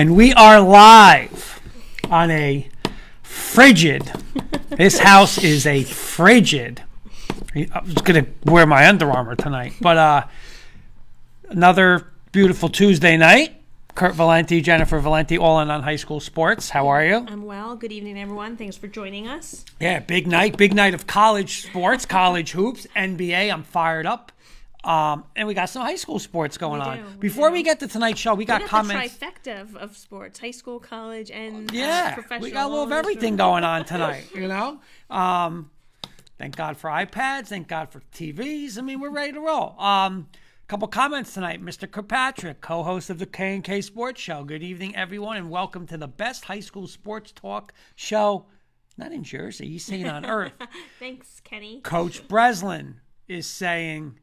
and we are live on a frigid. this house is a frigid. I was gonna wear my Under Armour tonight, but uh, another beautiful Tuesday night. Kurt Valenti, Jennifer Valenti, all in on high school sports. How are you? I'm well. Good evening, everyone. Thanks for joining us. Yeah, big night, big night of college sports, college hoops, NBA. I'm fired up. Um, and we got some high school sports going We on. do, we Before do. we get to tonight's show, we got We got comments. the trifecta of, sports: high school, college, and uh, Yeah, professional. we got a little of all in this everything going on tonight. You know, um, thank God for iPads. Thank God for TVs. I mean, we're ready to roll. Um, a couple comments tonight, Mr. Kirkpatrick, co-host of the K and K Sports Show. Good evening, everyone, and welcome to the best high school sports talk show. Not in Jersey, he's saying on Earth. Thanks, Kenny. Coach Breslin is saying,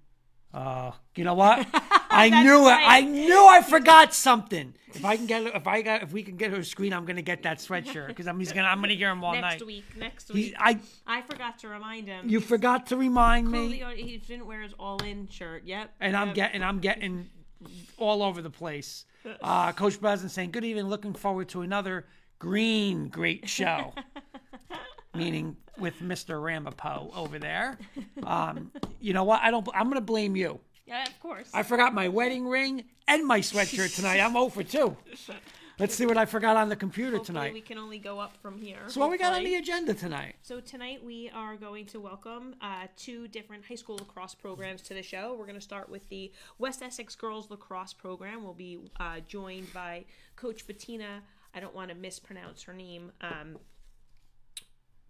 uh, you know what? I knew it. I knew I forgot something. If I can get, if I got, if we can get her a screen, I'm gonna get that sweatshirt because I'm he's gonna, I'm gonna hear him all Next night. Next week. Next He, week. I, I forgot to remind him. you forgot to remind me, he didn't wear his all-in shirt. Yep. and I'm getting, I'm getting all over the place. Uh, Coach Breslin saying, "Good evening. Looking forward to another green great show." Meaning with Mr. Ramapo over there. Um, you know what? I don't. I'm gonna blame you. Yeah, of course. I forgot my wedding ring and my sweatshirt tonight. I'm 0 for 2. Let's see what I forgot on the computer Hopefully tonight. we can only go up from here. So what we got on the agenda tonight? So tonight we are going to welcome uh, two different high school lacrosse programs to the show. We're going to start with the West Essex Girls Lacrosse Program. We'll be uh, joined by Coach Bettina. I don't want to mispronounce her name. Um,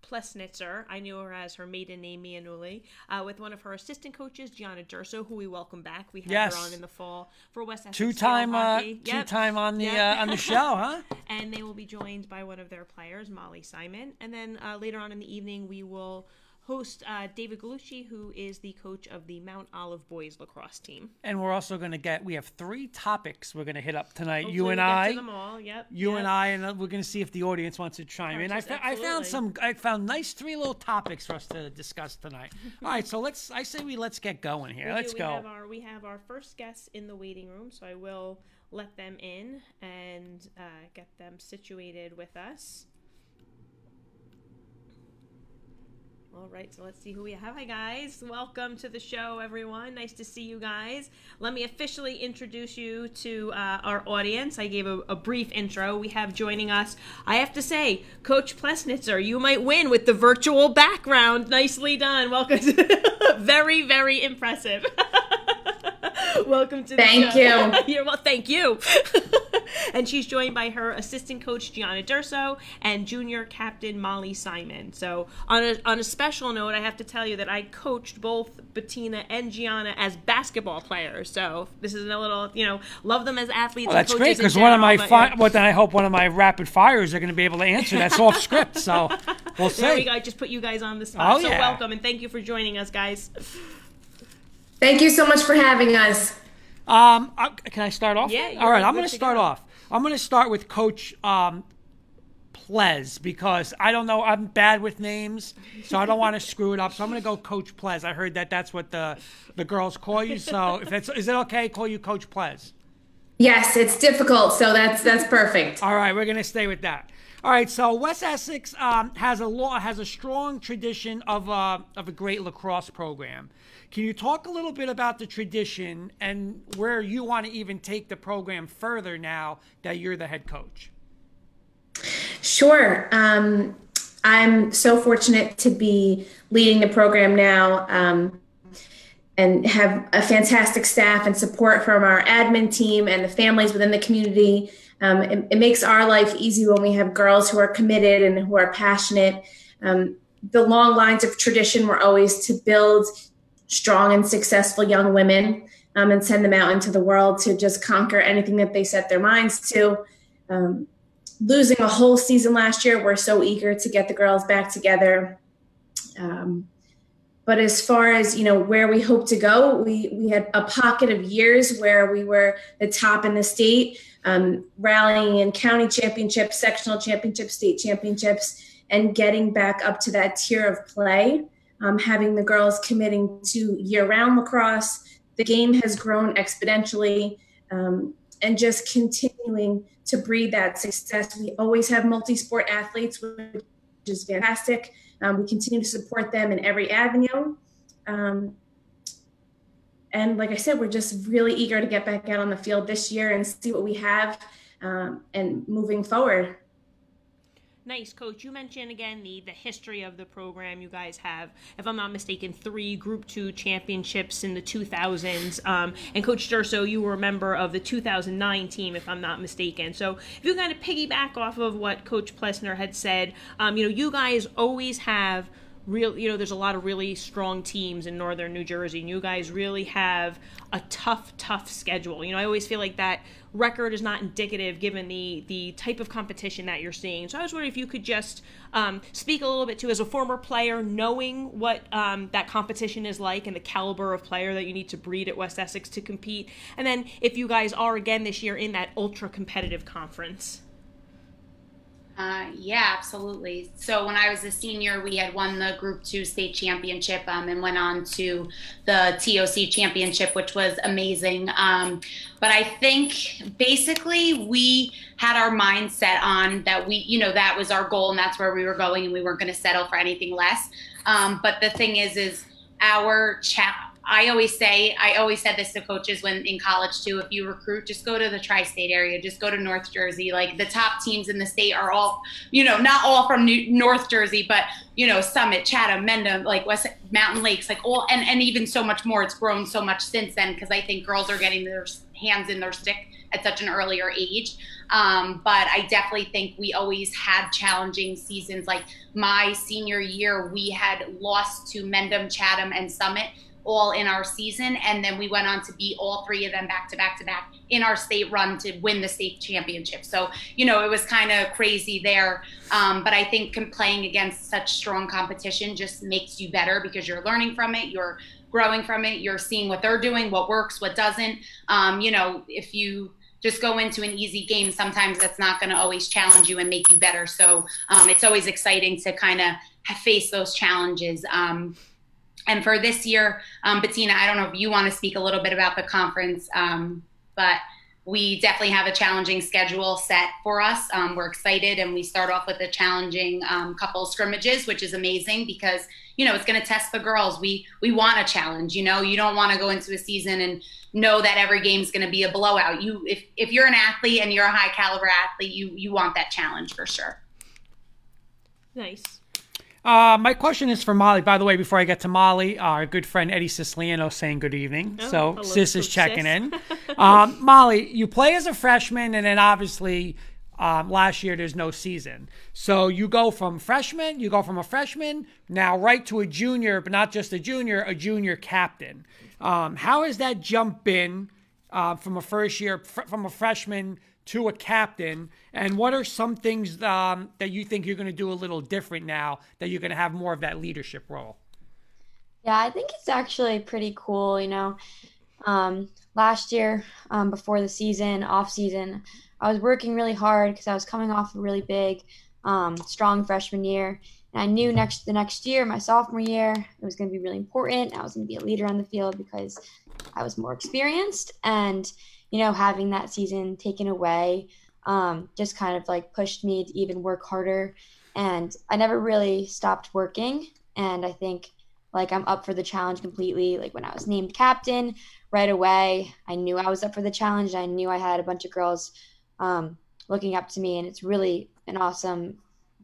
Plesnitzer. I knew her as her maiden name, Mia Newley, uh, with one of her assistant coaches, Gianna Durso, who we welcome back. We had Yes. her on in the fall for West Essex two time, uh, hockey. two time on the Yep. uh, on the show, huh? and they will be joined by one of their players, Molly Simon. And then uh, later on in the evening, we will host uh, David Galucci, who is the coach of the Mount Olive boys lacrosse team. And we're also going to get. We have three topics we're going to hit up tonight. you and I. them all. Yep. You yep. and I, and we're going to see if the audience wants to chime in. I, fa- I found some. I found nice three little topics for us to discuss tonight. All right, so let's. I say we let's get going here. We let's do- go. We have our we have our first guests in the waiting room, so I will let them in and uh, get them situated with us. All right, so let's see who we have. Hi, guys. Welcome to the show, everyone. Nice to see you guys. Let me officially introduce you to uh, our audience. I gave a, a brief intro. We have joining us, I have to say, Coach Plesnitzer. You might win with the virtual background. Nicely done. Welcome. To very, very impressive. Welcome to the Thank show. you. You're well, thank you. And she's joined by her assistant coach Gianna Durso and junior captain Molly Simon. So on a on a special note, I have to tell you that I coached both Bettina and Gianna as basketball players. So this is a little, you know, love them as athletes. Well, and that's great because one of my general, fi- but, what then I hope one of my rapid fires are going to be able to answer. That's off script, so we'll There we see. go. I just put you guys on the spot. Oh, so yeah. welcome and thank you for joining us, guys. Thank you so much for having us. Um, uh, can I start off? Yeah, All right, I'm going to to start go. off. I'm going to start with Coach um, Plez because I don't know. I'm bad with names, so I don't want to screw it up. So I'm going to go Coach Plez. I heard that that's what the the girls call you. So if it's is it okay? Call you Coach Plez. Yes, it's difficult, so that's that's perfect. All right, we're gonna stay with that. All right, so West Essex um, has a law has a strong tradition of uh, of a great lacrosse program. Can you talk a little bit about the tradition and where you want to even take the program further now that you're the head coach? Sure. Um, I'm so fortunate to be leading the program now um, and have a fantastic staff and support from our admin team and the families within the community. Um, it, it makes our life easy when we have girls who are committed and who are passionate. Um, the long lines of tradition were always to build strong and successful young women um, and send them out into the world to just conquer anything that they set their minds to. Um, losing a whole season last year, we're so eager to get the girls back together. Um, but as far as you know where we hope to go, we we had a pocket of years where we were the top in the state, um, rallying in county championships, sectional championships, state championships, and getting back up to that tier of play. Um, having the girls committing to year-round lacrosse, the game has grown exponentially. Um, and just continuing to breed that success. We always have multi sport athletes, which is fantastic. Um, we continue to support them in every avenue. Um, and like I said, we're just really eager to get back out on the field this year and see what we have um, and moving forward. Nice, coach. You mentioned again the the history of the program. You guys have, if I'm not mistaken, three Group Two championships in the 2000s. Um, and Coach Durso, you were a member of the 2009 team, if I'm not mistaken. So if you kind of piggyback off of what Coach Plessner had said, um, you know, you guys always have real you know there's a lot of really strong teams in northern new jersey and you guys really have a tough tough schedule. You know i always feel like that record is not indicative given the the type of competition that you're seeing. So i was wondering if you could just um, speak a little bit to as a former player knowing what um, that competition is like and the caliber of player that you need to breed at west essex to compete and then if you guys are again this year in that ultra competitive conference uh, yeah, absolutely. So when I was a senior, we had won the Group Two state championship um, and went on to the TOC championship, which was amazing. Um, but I think basically we had our mindset on that we, you know, that was our goal and that's where we were going, and we weren't going to settle for anything less. Um, but the thing is, is our chat I always say, I always said this to coaches when in college too. If you recruit, just go to the tri-state area, just go to North Jersey. Like the top teams in the state are all, you know, not all from New- North Jersey, but you know, Summit, Chatham, Mendham, like West Mountain Lakes, like all, and and even so much more. It's grown so much since then because I think girls are getting their hands in their stick at such an earlier age. Um, but I definitely think we always had challenging seasons. Like my senior year, we had lost to Mendham, Chatham, and Summit all in our season. And then we went on to beat all three of them back to back to back in our state run to win the state championship. So, you know, it was kind of crazy there. Um, but I think playing against such strong competition just makes you better because you're learning from it. You're growing from it. You're seeing what they're doing, what works, what doesn't. Um, you know, if you just go into an easy game, sometimes that's not going to always challenge you and make you better. So um, it's always exciting to kind of face those challenges. Um, and for this year, um, Bettina, I don't know if you want to speak a little bit about the conference, um, but we definitely have a challenging schedule set for us. Um, we're excited, and we start off with a challenging um, couple scrimmages, which is amazing because you know it's going to test the girls. We we want a challenge. You know, you don't want to go into a season and know that every game is going to be a blowout. You if if you're an athlete and you're a high caliber athlete, you you want that challenge for sure. Nice. Uh, my question is for Molly. By the way, before I get to Molly, our good friend Eddie Siciliano saying good evening. Oh, so Sis is checking sis. in. um, Molly, you play as a freshman, and then obviously um, last year there's no season. So you go from freshman, you go from a freshman now right to a junior, but not just a junior, a junior captain. Um, how has that jump been uh, from a first year, fr- from a freshman to a captain? And what are some things um, that you think you're going to do a little different now that you're going to have more of that leadership role? Yeah, I think it's actually pretty cool. You know, um, last year um, before the season, off season, I was working really hard because I was coming off a really big, um, strong freshman year. And I knew next the next year, my sophomore year, it was going to be really important. I was going to be a leader on the field because I was more experienced. And you know, having that season taken away um, just kind of like pushed me to even work harder. And I never really stopped working. And I think like I'm up for the challenge completely. Like when I was named captain right away, I knew I was up for the challenge. I knew I had a bunch of girls um, looking up to me, and it's really an awesome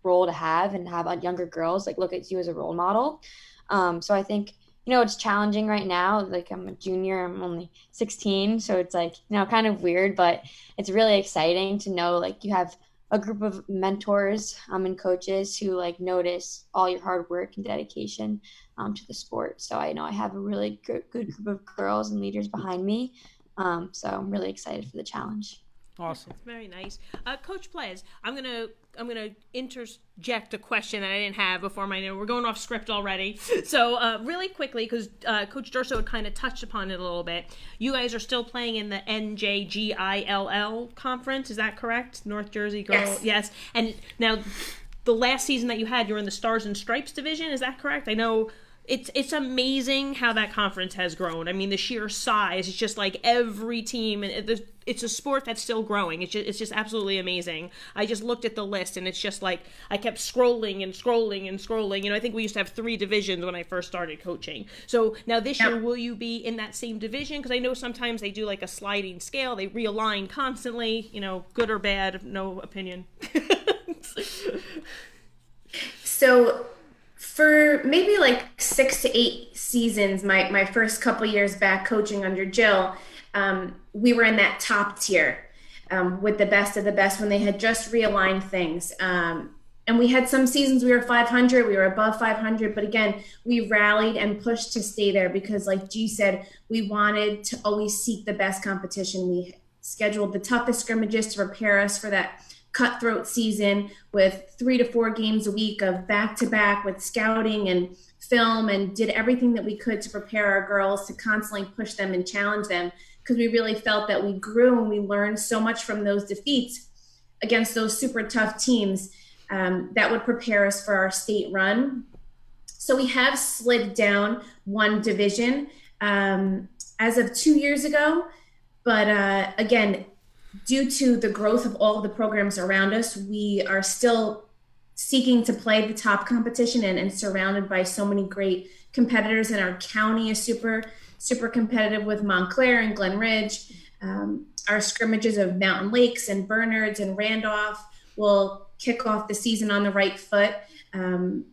role to have and have younger girls like look at you as a role model. Um, so I think you know, it's challenging right now. Like I'm a junior, I'm only 16, so it's like, you know, kind of weird, but it's really exciting to know like you have a group of mentors um, and coaches who like notice all your hard work and dedication um, to the sport. So I know I have a really good, good group of girls and leaders behind me. Um, so I'm really excited for the challenge. Awesome. That's very nice. Uh, Coach Players, I'm gonna I'm gonna interject a question that I didn't have before my we're going off script already. So uh, really quickly, because uh, Coach Durso had kind of touched upon it a little bit. You guys are still playing in the NJGILL conference, is that correct? North Jersey Girl, yes. yes. And now, the last season that you had, you were in the Stars and Stripes division. Is that correct? I know it's it's amazing how that conference has grown. I mean, the sheer size. It's just like every team, and it's a sport that's still growing. It's just it's just absolutely amazing. I just looked at the list, and it's just like I kept scrolling and scrolling and scrolling. You know, I think we used to have three divisions when I first started coaching. So now this year, will you be in that same division? Because I know sometimes they do like a sliding scale. They realign constantly. You know, good or bad, no opinion. so for maybe like six to eight seasons, my, my first couple years back coaching under Jill, um, we were in that top tier um, with the best of the best when they had just realigned things. Um, and we had some seasons we were 500, we were above 500, but again, we rallied and pushed to stay there because, like G said, we wanted to always seek the best competition. We scheduled the toughest scrimmages to prepare us for that cutthroat season with three to four games a week of back to back with scouting and film and did everything that we could to prepare our girls to constantly push them and challenge them because we really felt that we grew and we learned so much from those defeats against those super tough teams um, that would prepare us for our state run. So we have slid down one division um, as of two years ago. But uh, again, due to the growth of all of the programs around us, we are still seeking to play the top competition and, and surrounded by so many great competitors. And our county is super, super competitive with Montclair and Glen Ridge. Um, our scrimmages of Mountain Lakes and Bernards and Randolph will kick off the season on the right foot. Um,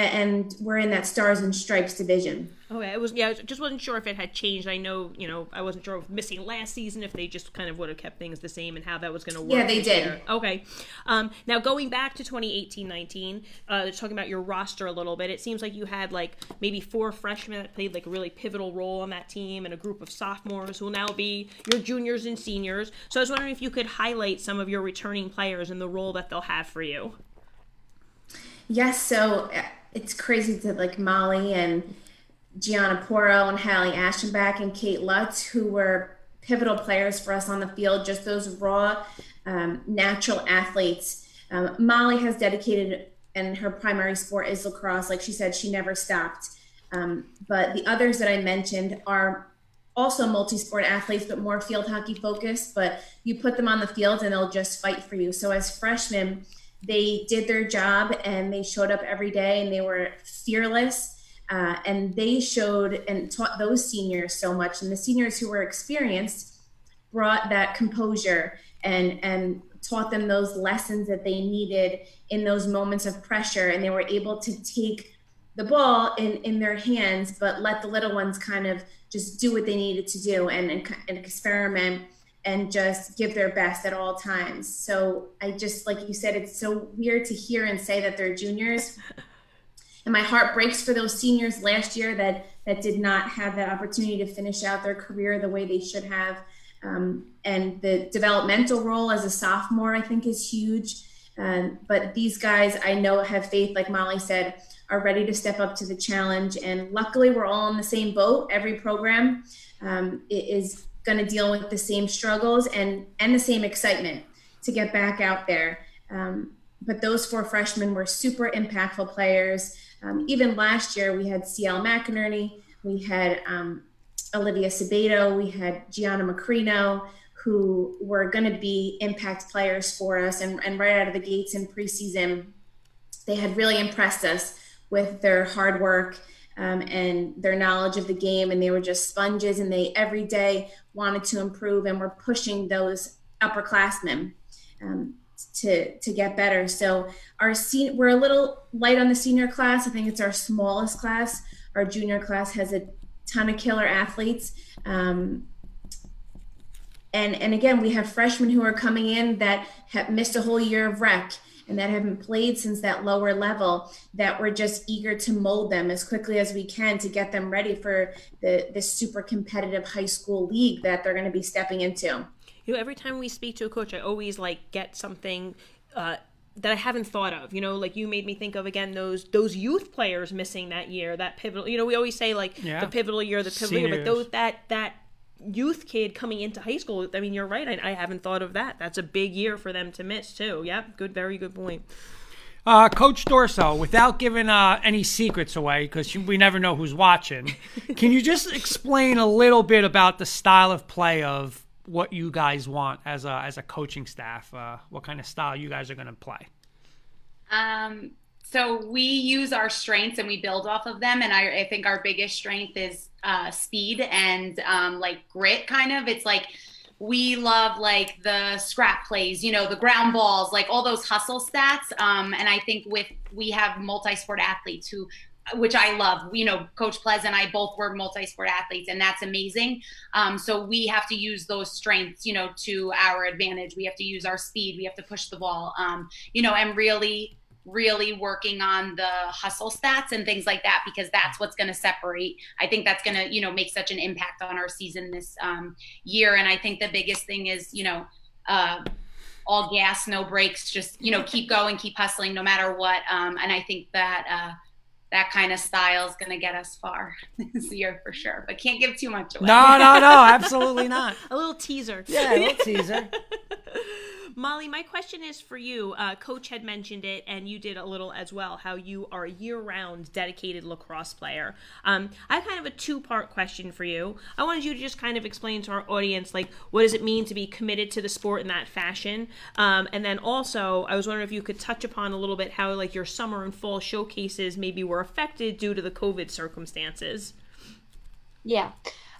and we're in that Stars and Stripes division. Okay, it was yeah, I just wasn't sure if it had changed. I know, you know, I wasn't sure if missing last season if they just kind of would have kept things the same and how that was going to work. Yeah, they did. Year. Okay, um, now going back to 2018-19, uh, talking about your roster a little bit, it seems like you had like maybe four freshmen that played like a really pivotal role on that team, and a group of sophomores who will now be your juniors and seniors. So I was wondering if you could highlight some of your returning players and the role that they'll have for you. Yes, so uh, it's crazy to like Molly and Gianna Poro and Hallie Aschenbach and Kate Lutz, who were pivotal players for us on the field, just those raw, um, natural athletes. Um, Molly has dedicated, and her primary sport is lacrosse. Like she said, she never stopped. Um, but the others that I mentioned are also multi-sport athletes, but more field hockey focused. But you put them on the field, and they'll just fight for you. So as freshmen, they did their job and they showed up every day, and they were fearless uh, and they showed and taught those seniors so much. And the seniors who were experienced brought that composure and, and taught them those lessons that they needed in those moments of pressure. And they were able to take the ball in, in their hands, but let the little ones kind of just do what they needed to do and, and, and experiment and just give their best at all times. So I just, like you said, it's so weird to hear and say that they're juniors and my heart breaks for those seniors last year that that did not have that opportunity to finish out their career the way they should have. Um, and the developmental role as a sophomore, I think, is huge. Um, but these guys, I know, have faith, like Molly said, are ready to step up to the challenge. And luckily, we're all in the same boat. Every program um, is going to deal with the same struggles and and the same excitement to get back out there. Um, but those four freshmen were super impactful players. Um, even last year, we had CL McInerney, we had um, Olivia Sabato, we had Gianna Macrino, who were going to be impact players for us. And, and right out of the gates in preseason, they had really impressed us with their hard work um, and their knowledge of the game. And they were just sponges, and they every day wanted to improve and were pushing those upperclassmen. Um, to to get better. So our sen- we're a little light on the senior class. I think it's our smallest class. Our junior class has a ton of killer athletes. Um, and and again, we have freshmen who are coming in that have missed a whole year of rec and that haven't played since that lower level that we're just eager to mold them as quickly as we can to get them ready for the this super competitive high school league that they're going to be stepping into you know, every time we speak to a coach, I always like get something uh, that I haven't thought of. You know, like you made me think of again those those youth players missing that year, that pivotal. You know, we always say like yeah. the pivotal year, the pivotal Seniors. year, but those that that youth kid coming into high school. I mean, you're right. I, I haven't thought of that. That's a big year for them to miss too. Yep, good, very good point. Uh, Coach Durso, without giving uh, any secrets away, because we never know who's watching, can you just explain a little bit about the style of play of what you guys want as a as a coaching staff? Uh, what kind of style you guys are going to play? Um, so we use our strengths and we build off of them. And I, I think our biggest strength is uh, speed and um, like grit, kind of. It's like we love like the scrap plays, you know, the ground balls, like all those hustle stats. Um, and I think with we have multi-sport athletes who which I love. You know, Coach Plez and I both were multi-sport athletes, and that's amazing. Um, so we have to use those strengths, you know, to our advantage. We have to use our speed. We have to push the ball, um, you know, and really really working on the hustle stats and things like that because that's what's going to separate. I think that's going to, you know, make such an impact on our season this um, year. And I think the biggest thing is, you know, uh, all gas, no brakes just, you know, keep going, keep hustling no matter what. Um, and I think that, uh, that kind of style is going to get us far this year for sure. But can't give too much away. No, no, no, absolutely not. a little teaser. Yeah, a little teaser. Molly, my question is for you. Uh, Coach had mentioned it, and you did a little as well. How you are a year-round dedicated lacrosse player. Um, I have kind of a two-part question for you. I wanted you to just kind of explain to our audience, like, what does it mean to be committed to the sport in that fashion, um, and then also, I was wondering if you could touch upon a little bit how, like, your summer and fall showcases maybe were affected due to the COVID circumstances. Yeah.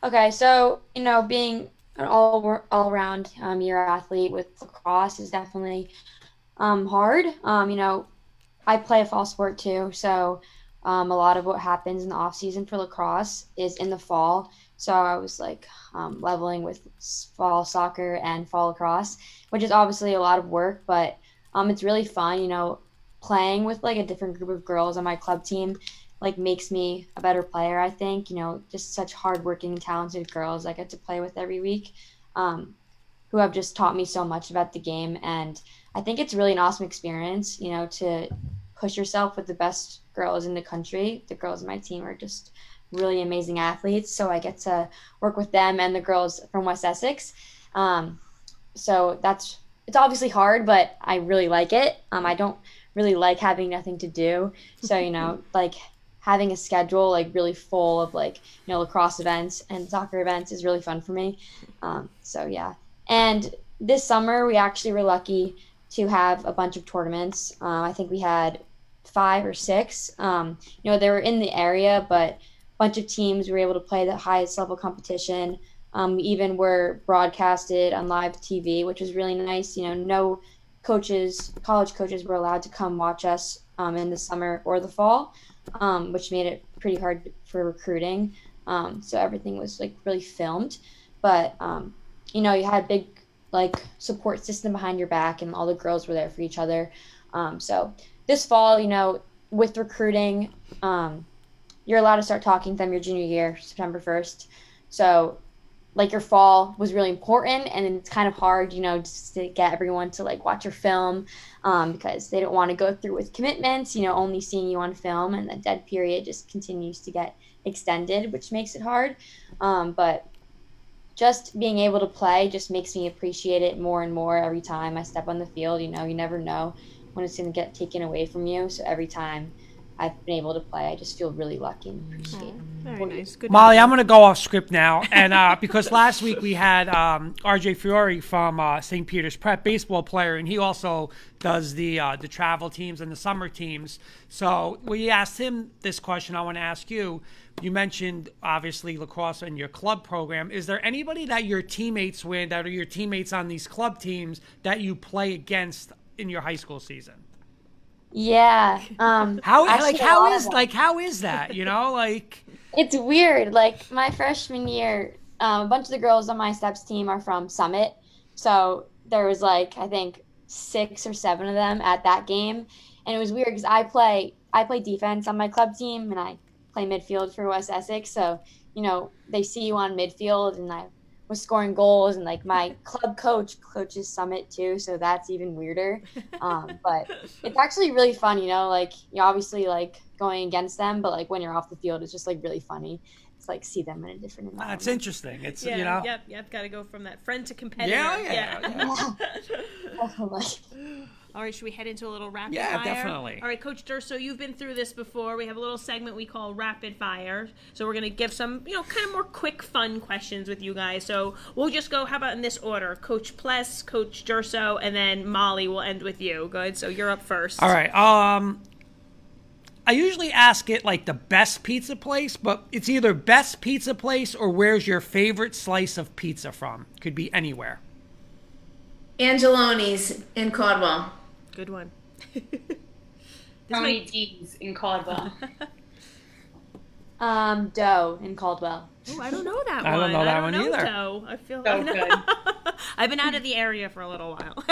Okay. So you know, being an all all around um, year athlete with lacrosse is definitely um, hard. Um, you know, I play a fall sport too, so um, a lot of what happens in the off season for lacrosse is in the fall. So I was like um, leveling with fall soccer and fall lacrosse, which is obviously a lot of work, but um, it's really fun. You know, playing with like a different group of girls on my club team like makes me a better player. I think you know just such hardworking, talented girls I get to play with every week, um, who have just taught me so much about the game, and I think it's really an awesome experience. You know to push yourself with the best girls in the country. The girls in my team are just really amazing athletes, so I get to work with them and the girls from West Essex. Um, so that's it's obviously hard, but I really like it. Um, I don't really like having nothing to do. So, you know, like having a schedule like really full of like you know lacrosse events and soccer events is really fun for me. Um, so yeah, and this summer we actually were lucky to have a bunch of tournaments. Um, I think we had five or six. Um, you know they were in the area, but a bunch of teams were able to play the highest level competition. Um, we even were broadcasted on live TV, which was really nice. You know, no coaches, college coaches, were allowed to come watch us um, in the summer or the fall um, which made it pretty hard for recruiting. Um, so everything was like really filmed, but um, you know you had a big like support system behind your back, and all the girls were there for each other. Um, so this fall, you know, with recruiting, um, you're allowed to start talking to them your junior year, September first. So like your fall was really important and it's kind of hard you know just to get everyone to like watch your film um, because they don't want to go through with commitments you know only seeing you on film and the dead period just continues to get extended which makes it hard. Um, but just being able to play just makes me appreciate it more and more every time i step on the field you know you never know when it's going to get taken away from you. So every time I've been able to play. I just feel really lucky and appreciate it. Very nice. Good. Molly, I'm going to go off script now, and uh, because last week we had um, R.J. Fiore from uh, St. Peter's Prep, baseball player, and he also does the uh, the travel teams and the summer teams. So we asked him this question. I want to ask you. You mentioned obviously lacrosse and your club program. Is there anybody that your teammates with, that are your teammates on these club teams, that you play against in your high school season? Yeah. Um, How like how is like how is that? You know, like It's weird. Like my freshman year, um, a bunch of the girls on my steps team are from Summit, so there was like I think six or seven of them at that game, and it was weird because I play I play defense on my club team and I play midfield for West Essex. So you know they see you on midfield, and I was scoring goals, and like my club coach coaches Summit too, so that's even weirder. Um, but it's actually really fun, you know. Like you obviously like going against them, but like when you're off the field, it's just like really funny. It's like see them in a different environment. that's interesting. It's Yeah. you know. Yep. Yep. Got to go from that friend to competitor. Yeah, yeah, yeah. Definitely. All right, should we head into a little rapid Yeah, fire? Yeah, definitely. All right, Coach Durso, you've been through this before. We have a little segment we call rapid fire. So we're gonna give some, you know, kind of more quick, fun questions with you guys. So we'll just go. How about in this order? Coach Plez, Coach Durso, and then Molly will end with you. Good. So you're up first. All right. Um, I usually ask it like the best pizza place, but it's either best pizza place or where's your favorite slice of pizza from. Could be anywhere. Angeloni's in Caldwell. Good one. this is Tony my D's in Caldwell. Um, Doe in Caldwell. Oh, I don't know that one. I don't know that I one don't know either. Doe. I feel So like good. I've been out of the area for a little while.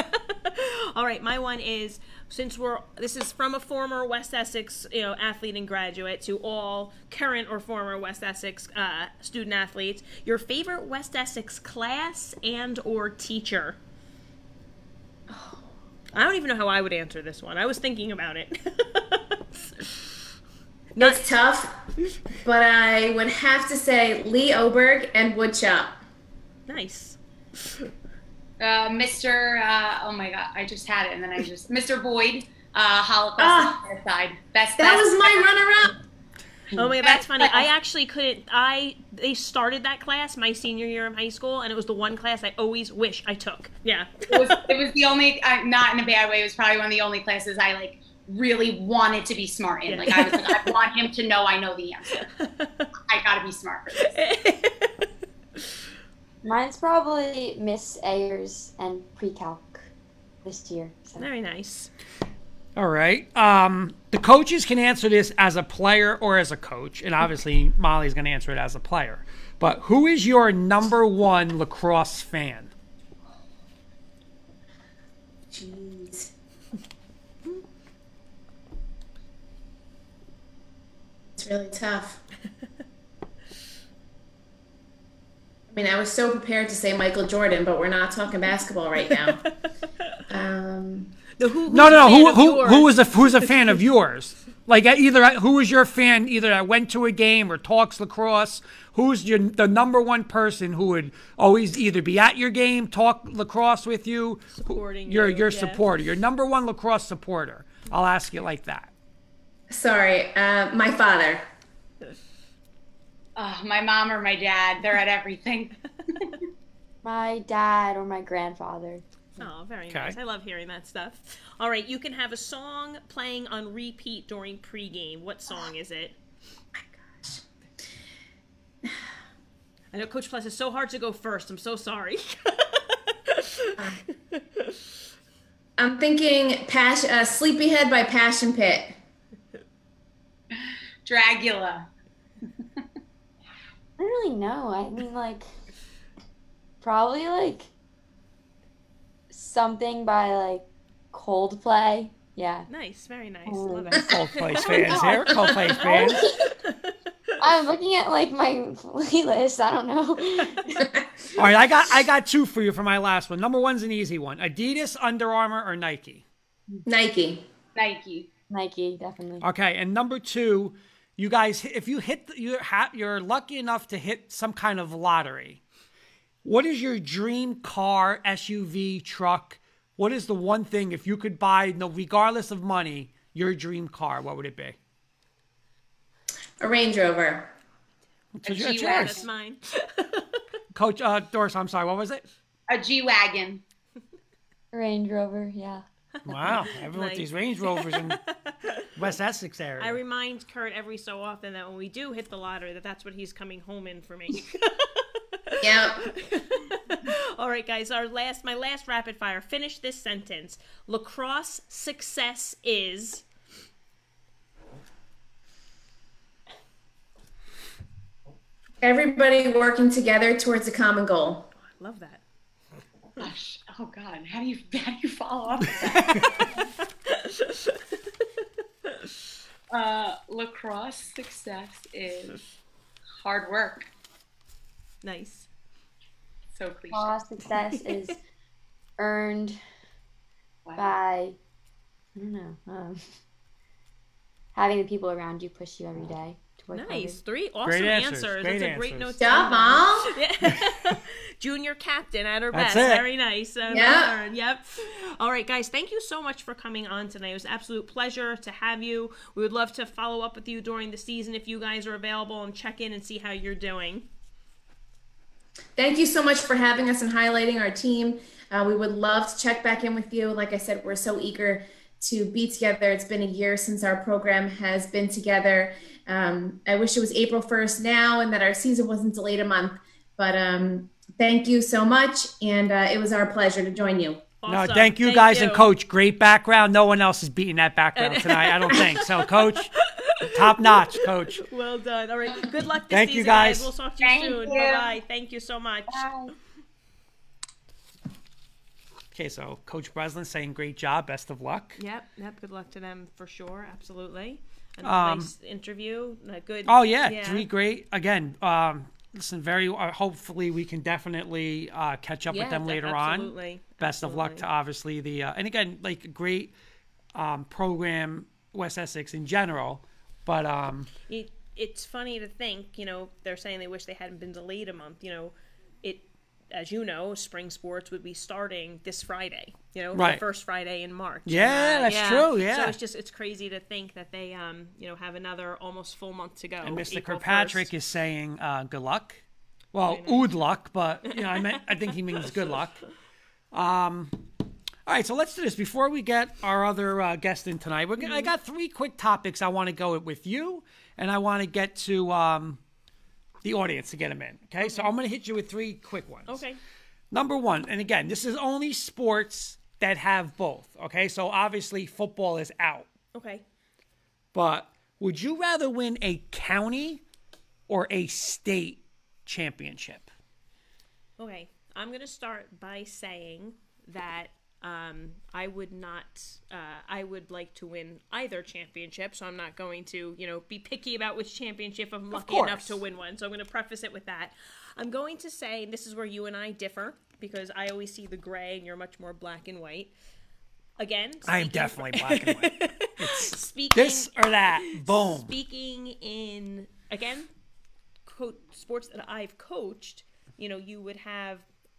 All right, my one is since we're this is from a former West Essex, you know, athlete and graduate to all current or former West Essex uh, student athletes. Your favorite West Essex class and or teacher? I don't even know how I would answer this one. I was thinking about it. It's tough, but I would have to say Lee Oberg and Woodchop. nice. Uh, Mr. Uh, oh my God, I just had it, and then I just Mr. Boyd, uh, Holocaust Ah. side. Best. That best. was my runner-up. Oh my god, that's funny. I actually couldn't. I they started that class my senior year of high school, and it was the one class I always wish I took. Yeah. it was, it was the only, uh, not in a bad way. It was probably one of the only classes I like really wanted to be smart in. Yeah. Like I was like, I want him to know I know the answer. I got to be smart for this. Mine's probably Miss Ayers and pre-calc this year. So. Very nice. All right. Um, the coaches can answer this as a player or as a coach, and obviously Molly's going to answer it as a player. But who is your number one lacrosse fan? Jeez. It's really tough. I mean, I was so prepared to say Michael Jordan, but we're not talking basketball right now. Um, The who, No, who's no, a no. fan Who, of who, yours? who was a who's a fan of yours? Like uh, either uh, who was your fan either that went to a game or talks lacrosse? Who's your the number one person who would always either be at your game, talk lacrosse with you, Supporting your you, your yeah. supporter, your number one lacrosse supporter? I'll ask you like that. sorry, uh, my father. Oh, my mom or my dad, they're at everything. My dad or my grandfather. Oh, very Okay. nice. I love hearing that stuff. All right, you can have a song playing on repeat during pregame. What song is it? my gosh. I know Coach Plus is so hard to go first. I'm so sorry. I'm thinking Pas- uh, Sleepyhead by Passion Pit. Dragula. I don't really know. I mean, like, probably like something by like Coldplay. Yeah. nice, very nice. Oh, Love it. Coldplay fans here. Oh Coldplay fans. I'm looking at like my playlist. I don't know. All right, I got I got two for you for my last one. Number one's an easy one: Adidas, Under Armour, or Nike. Nike. Nike. Nike, definitely. Okay, and number two, you guys, if you hit, you ha- you're lucky enough to hit some kind of lottery. What is your dream car, SUV, truck? What is the one thing if you could buy, no, regardless of money, your dream car? What would it be? A Range Rover. So it's G-Wagon. yours. Mine. Coach uh, Durso, I'm sorry. What was it? A G Wagon. Range Rover, yeah. Wow, everyone with Nice. these Range Rovers in West Essex area. I remind Kurt every so often that when we do hit the lottery, that that's what he's coming home in for me. Yep. All right, guys. Our last, my last rapid fire. Finish this sentence. Lacrosse success is. Everybody working together towards a common goal. I love that. Gosh, oh God, how do you how do you follow up? uh, lacrosse success is hard work. Nice. So cliche. All success is earned Wow. by I don't know. Um, having the people around you push you every day to work Nice. harder. Three awesome Great answers. answers. Great That's a great answers. note. to Job. Mom. Yeah. Junior captain at her That's best. it. Very nice. Uh, Yeah. Yep. All right, guys. Thank you so much for coming on tonight. It was an absolute pleasure to have you. We would love to follow up with you during the season if you guys are available and check in and see how you're doing. Thank you so much for having us and highlighting our team. Uh, we would love to check back in with you. Like I said, we're so eager to be together. It's been a year since our program has been together. Um, I wish it was April 1st now and that our season wasn't delayed a month. But um, thank you so much. And uh, it was our pleasure to join you. No, thank you guys and coach. Great background. No one else is beating that background tonight. I don't think so, coach. Top notch, coach. Well done. All right. Good luck this Thank you, season, guys. We'll talk to you Thank soon. Bye bye. Thank you so much. Bye. Okay, so Coach Breslin saying great job. Best of luck. Yep. Yep. Good luck to them for sure. Absolutely. A Um, nice interview. A good. Oh yeah, three great. Again, um, listen, very. Uh, hopefully, we can definitely uh, catch up Yeah, with them later on. absolutely. Best of luck to obviously the uh, and again like great um, program West Essex in general, but um, it, it's funny to think, you know, they're saying they wish they hadn't been delayed a month. You know, as you know, spring sports would be starting this Friday. You know, Right. the first Friday in March. Yeah, that's true, yeah. So it's just it's crazy to think that they, um, you know, have another almost full month to go. and Mr. April Kirkpatrick 1st. is saying uh, good luck. Well, ood luck, but you know, I meant I think he means good luck. Um, all right, so let's do this before we get our other uh, guest in tonight. We're gonna, I got three quick topics I want to go with you, and I want to get to um, the audience to get them in. Okay, so I'm going to hit you with three quick ones. Okay. Number one, and again, this is only sports that have both. Okay, so obviously football is out, Okay. but would you rather win a county or a state championship? Okay, I'm going to start by saying that um, I would not, uh, I would like to win either championship, so I'm not going to, you know, be picky about which championship I'm lucky enough to win one. So I'm going to preface it with that. I'm going to say, this is where you and I differ, because I always see the gray and you're much more black and white. Again, I am definitely black and white. speaking this or that. Boom. speaking in again co- sports that i've coached you know you would have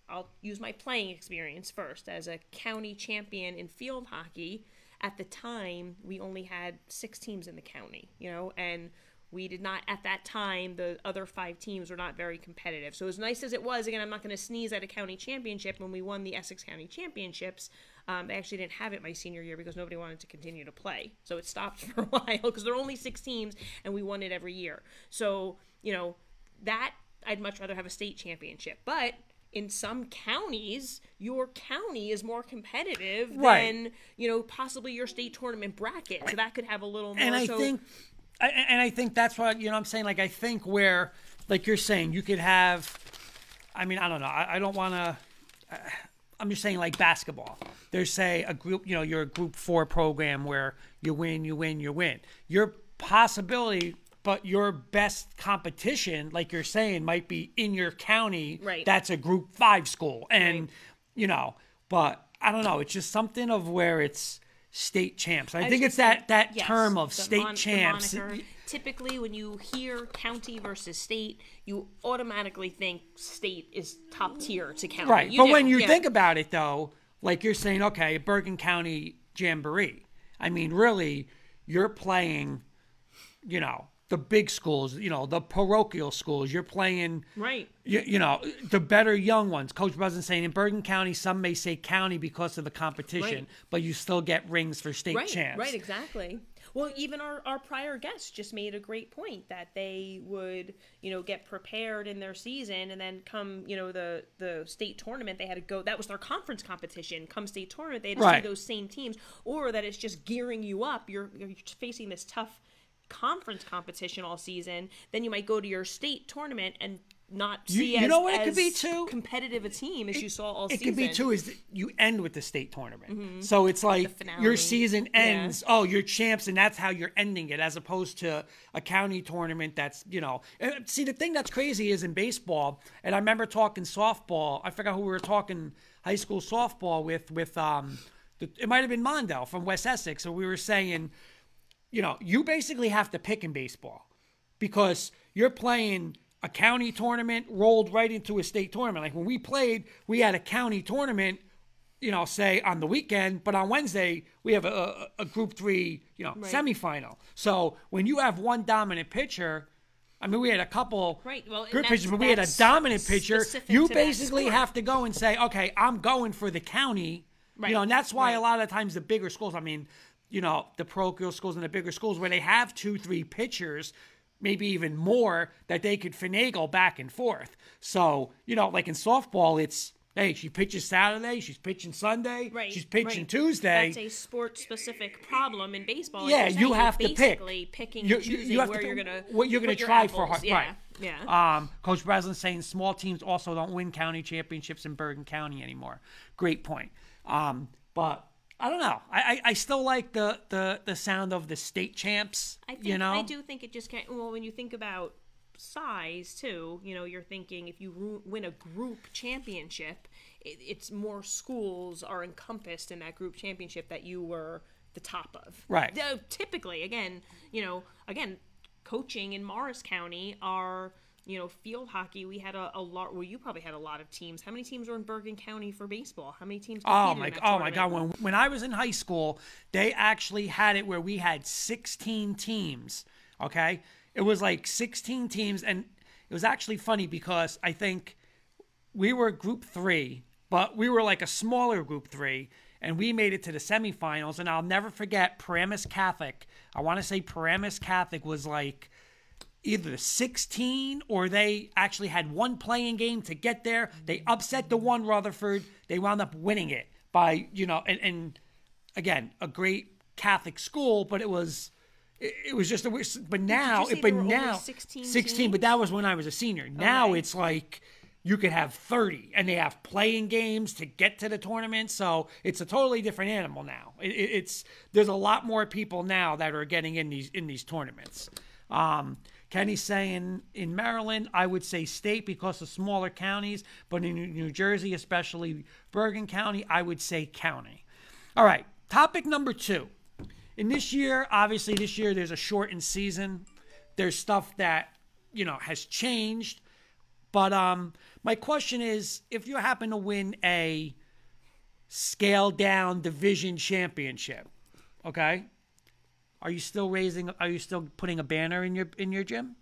i'll use my playing experience first. As a county champion in field hockey at the time we only had six teams in the county you know and we did not at that time the other five teams were not very competitive. So as nice as it was again i'm not going to sneeze at a county championship when we won the essex county championships um, they actually didn't have it my senior year because nobody wanted to continue to play. So it stopped for a while because there are only six teams and we won it every year. So you know that i'd much rather have a state championship. But in some counties your county is more competitive Right. than you know possibly your state tournament bracket so that could have a little more and I so, think, I, and I think that's what you know. I'm saying like I think where, like you're saying, you could have. I mean, I don't know. I, I don't want to. Uh, I'm just saying like basketball. There's say a group. You know, you're a group four program where you win, you win, you win. Your possibility. But your best competition, like you're saying, might be in your county. Right. That's a group five school. And, you know, but I don't know. It's just something of where it's state champs. I, was think it's that, that yes, term of state mon- champs. Typically, when you hear county versus state, you automatically think state is top tier to county. Right. You but do, when you yeah. think about it, though, like you're saying, okay, Bergen County Jamboree. I mean, really, you're playing, you know, the big schools, you know, the parochial schools. You're playing, right, you, you know, the better young ones. Coach wasn't saying in Bergen County, some may say county because of the competition, Right. but you still get rings for state right, champs. right, exactly. Well, even our, our prior guests just made a great point that they would, you know, get prepared in their season and then come, you know, the the state tournament, they had to go. That was their conference competition. Come state tournament, they had to Right. see those same teams, or that it's just gearing you up. You're you're facing this tough conference competition all season. Then you might go to your state tournament and not You- see you as, know what it could be, too? competitive a team as you saw all It season. It could be too is you end with the state tournament. So it's like your season Yeah. ends. Oh, you're champs, and that's how you're ending it, as opposed to a county tournament. That's you know. See, the thing that's crazy is in baseball, and I remember talking softball. I forgot who we were talking high school softball with. With um, the, it might have been Mondale from West Essex. So we were saying, you know, you basically have to pick in baseball because you're playing a county tournament rolled right into a state tournament. Like when we played, we had a county tournament, you know, say on the weekend, but on Wednesday we have a, a, a group three, you know, semifinal. So when you have one dominant pitcher, I mean, we had a couple Right, well, good pitchers, but we had a dominant pitcher. You basically have to go and say, okay, I'm going for the county. Right, You know, and that's why a lot of times the bigger schools, I mean, you know, the parochial schools and the bigger schools where they have two, three pitchers, maybe even more, that they could finagle back and forth. So, you know, like in softball, it's hey, she pitches Saturday, she's pitching Sunday, Right. she's pitching right. Tuesday. That's a sport specific problem in baseball. Yeah, you have to pick. basically picking You- you- you have to where pick you're gonna what you're gonna your try for hard- Yeah, right. yeah. Um, Coach Breslin's saying small teams also don't win county championships in Bergen County anymore. Great point. Um, but I don't know. I, I, I still like the, the, the sound of the state champs. I think you know, I do think it just can't. Well, when you think about size too, you know, you're thinking if you win a group championship, it, it's more schools are encompassed in that group championship that you were the top of. Right. Though typically, again, you know, again, coaching in Morris County are. You know, field hockey. We had a, a lot. Well, you probably had a lot of teams. How many teams were in Bergen County for baseball? How many teams? Oh, oh my! in that Oh my? God! When when I was in high school, they actually had it where we had 16 teams. Okay, it was like 16 teams, and it was actually funny because I think we were group three, but we were like a smaller group three, and we made it to the semifinals. And I'll never forget Paramus Catholic. I want to say Paramus Catholic was like either 16 or they actually had one playing game to get there. They upset the one Rutherford. They wound up winning it by, you know, and, and again, a great Catholic school, but it was. It it was just a weird, but now, say but there were only now, 16 16, but that was when I was a senior. Now Okay. it's like you could have 30 and they have playing games to get to the tournament. So it's a totally different animal now. It, it- it's, there's a lot more people now that are getting in these, in these tournaments. Um, Kenny's saying in Maryland, I would say state because of smaller counties, but in New- Jersey, especially Bergen County, I would say county. All right, topic number two. In this year, obviously, this year there's a shortened season. There's stuff that you know has changed, but um, my question is, if you happen to win a scaled down division championship, okay, are you still raising? Are you still putting a banner in your in your gym?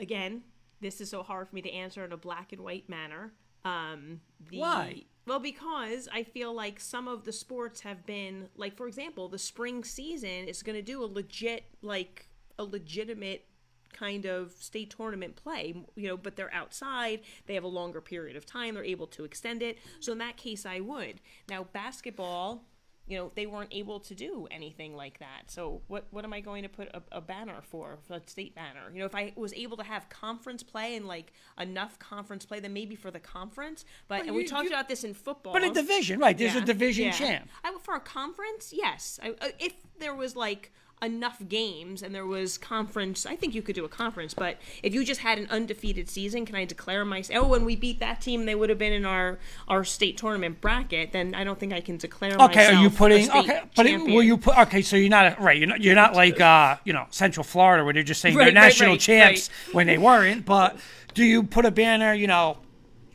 again, this is so hard for me to answer in a black and white manner. Um, the, Why? Well, because I feel like some of the sports have been like, for example, the spring season is going to do a legit, like a legitimate kind of state tournament play, you know, but they're outside, they have a longer period of time, they're able to extend it. So in that case, I would. Now, basketball, you know, they weren't able to do anything like that. So what what am I going to put a, a banner for, a state banner? You know, if I was able to have conference play and like enough conference play, then maybe for the conference. But and we talked you- about this in football. But a division, right? There's a division yeah. champ. I, for a conference, yes. I, uh, if there was like enough games and there was conference, I think you could do a conference. But if you just had an undefeated season, can I declare myself? Oh, when we beat that team, they would have been in our our state tournament bracket. Then I don't think I can declare Okay, are you putting okay? But it, will you put okay? So you're not right. You're not. You're not like uh, you know Central Florida where they're just saying Right, they're right, national right, champs when they weren't. But do you put a banner? You know,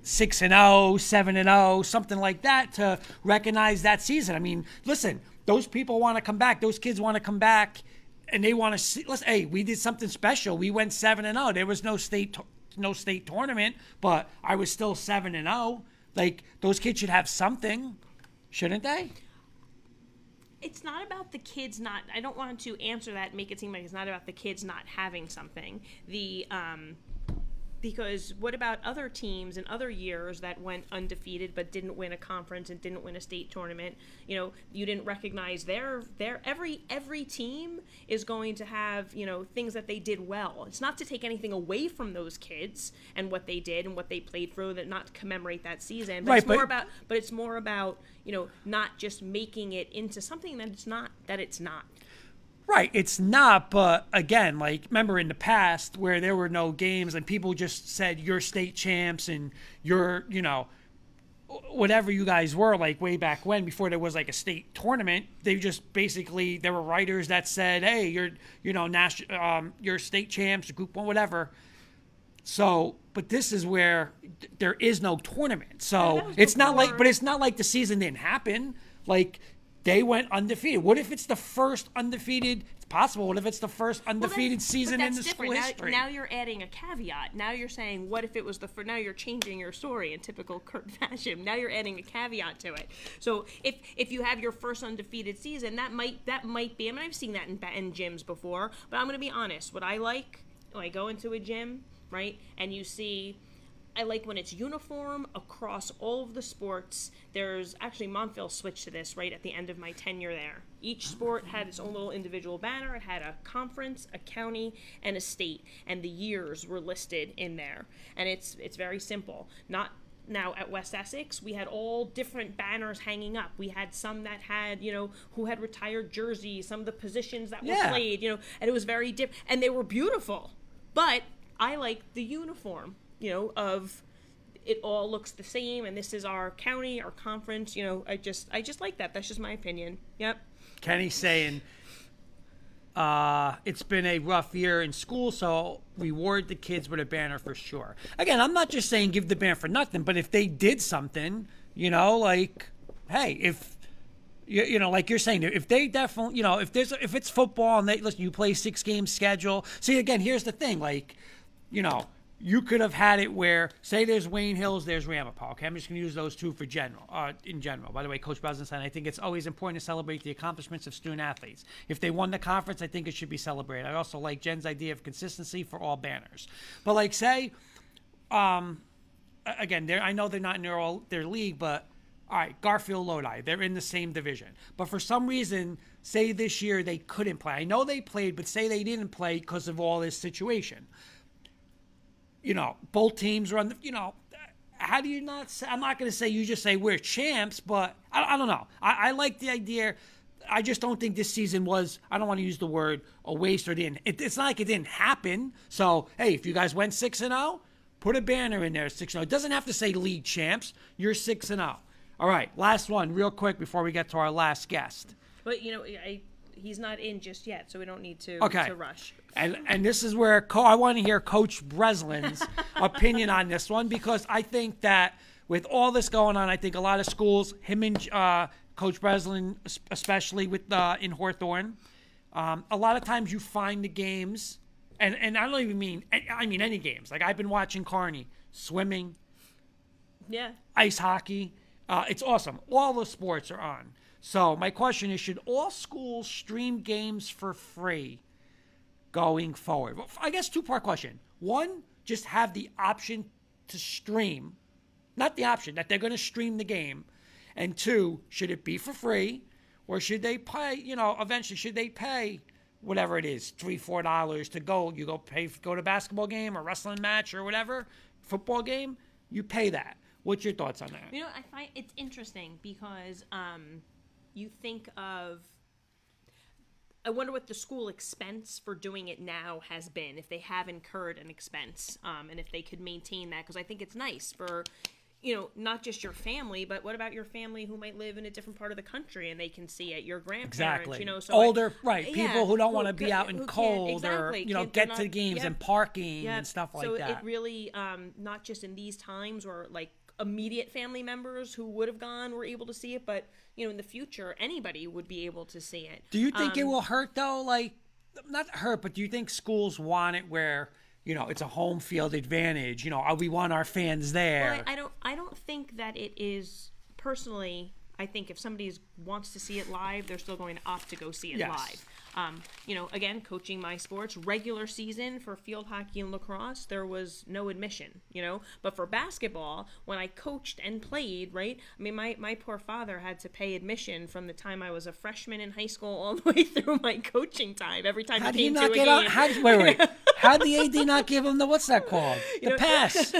six and 0, 7 and zero, something like that to recognize that season. I mean, listen, those people want to come back. Those kids want to come back, and they want to see. Listen, hey, we did something special. We went seven and zero. There was no state. No state tournament, but I was still seven and zero. Like those kids should have something, shouldn't they? it's not about the kids not i don't want to answer that make it seem like it's not about the kids not having something the um because what about other teams in other years that went undefeated but didn't win a conference and didn't win a state tournament? You know you didn't recognize their their every every team is going to have you know things that they did well. It's not to take anything away from those kids and what they did and what they played through that not to commemorate that season but Right, it's more but- about but it's more about you know not just making it into something that it's not that it's not Right, it's not, but again, like remember in the past where there were no games and people just said you're state champs and you're, you know, whatever you guys were like way back when before there was like a state tournament they just basically there were writers that said hey you're you know national um, you're state champs group one whatever. So but this is where th- there is no tournament. So it's not like but it's not like the season didn't happen. Like they went undefeated what if it's the first undefeated it's possible what if it's the first Well, undefeated but season in the school different. Now- history Now, you're adding a caveat. Now you're saying, what if it was the first? Now you're changing your story in typical Kurt fashion. Now you're adding a caveat to it. So if if you have your first undefeated season, that might that might be. I mean, I've seen that in in gyms before. But I'm going to be honest. What I like when I go into a gym, right, and you see. I like when it's uniform across all of the sports. There's actually Montville switched to this right at the end of my tenure there. Each sport had its own little individual banner. It had a conference, a county, and a state, and the years were listed in there. And it's it's very simple. Not now at West Essex, we had all different banners hanging up. We had some that had, you know, who had retired jerseys, some of the positions that were Yeah. played, you know, and it was very different, and they were beautiful. But I like the uniform, you know, of it all looks the same, and this is our county, our conference. You know, I just, I just like that. That's just my opinion. Yep. Kenny's saying uh, it's been a rough year in school, so reward the kids with a banner for sure. Again, I'm not just saying give the banner for nothing, but if they did something, you know, like, hey, if you, you know, like you're saying, if they definitely, you know, if there's if it's football and they listen, you play six game schedule. See, again, here's the thing, like, you know, you could have had it where, say, there's Wayne Hills, there's Ramapo. Okay, I'm just going to use those two for general, uh, in general. By the way, Coach said, I think it's always important to celebrate the accomplishments of student athletes. If they won the conference, I think it should be celebrated. I also like Jen's idea of consistency for all banners. But like, say, um, again, I know they're not in their all, their league, but all right, Garfield Lodi, they're in the same division. But for some reason, say this year they couldn't play. I know they played, but say they didn't play because of all this situation. You know, both teams are on the, you know, how do you not say, I'm not going to say you just say we're champs, but I, I don't know. I, I like the idea. I just don't think this season was, I don't want to use the word a waste or didn't. It, it's not like it didn't happen. So, hey, if you guys went 6 and 0, put a banner in there 6 0. It doesn't have to say league champs. You're 6 and 0. All right, last one, real quick before we get to our last guest. But you know, I, he's not in just yet, so we don't need to Okay. to rush. And and this is where co- I want to hear Coach Breslin's opinion on this one because I think that with all this going on, I think a lot of schools, him and uh, Coach Breslin, especially with uh, in Hawthorne, um, a lot of times you find the games, and and I don't even mean I mean any games. Like I've been watching Kearny swimming, Yeah. ice hockey. Uh, it's awesome. All the sports are on. So my question is: Should all schools stream games for free going forward? I guess two part question. One, just have the option to stream, not the option that they're going to stream the game. And two, should it be for free, or should they pay? You know, eventually, should they pay? Whatever it is, three, four dollars to go. You go pay, go to basketball game or wrestling match or whatever, football game. You pay that. What's your thoughts on that? You know, I find it's interesting because um, you think of. I wonder what the school expense for doing it now has been, if they have incurred an expense, um, and if they could maintain that. Because I think it's nice for, you know, not just your family, but what about your family who might live in a different part of the country and they can see it? Your grandparents, Exactly. you know, so I- older, right? Yeah, People who don't want to be out in cold exactly, or you know get to not- games yeah. and parking Yeah, and stuff like so that. it really, um, not just in these times or like immediate family members who would have gone were able to see it, but you know, in the future, anybody would be able to see it. do you think it Um, will hurt though? Like, not hurt, but do you think schools want it where you know it's a home field advantage? You know, uh, we want our fans there. Well, I, I don't. I don't think that it is personally. I think if somebody wants to see it live, they're still going to opt to go see it Yes. live. Um, you know, again, coaching my sports, regular season for field hockey and lacrosse, there was no admission, you know. But for basketball, when I coached and played, right? I mean, my, my poor father had to pay admission from the time I was a freshman in high school all the way through my coaching time. Every time how he came not to a get game. on? How wait, wait. How the AD not give him the what's that called? The pass.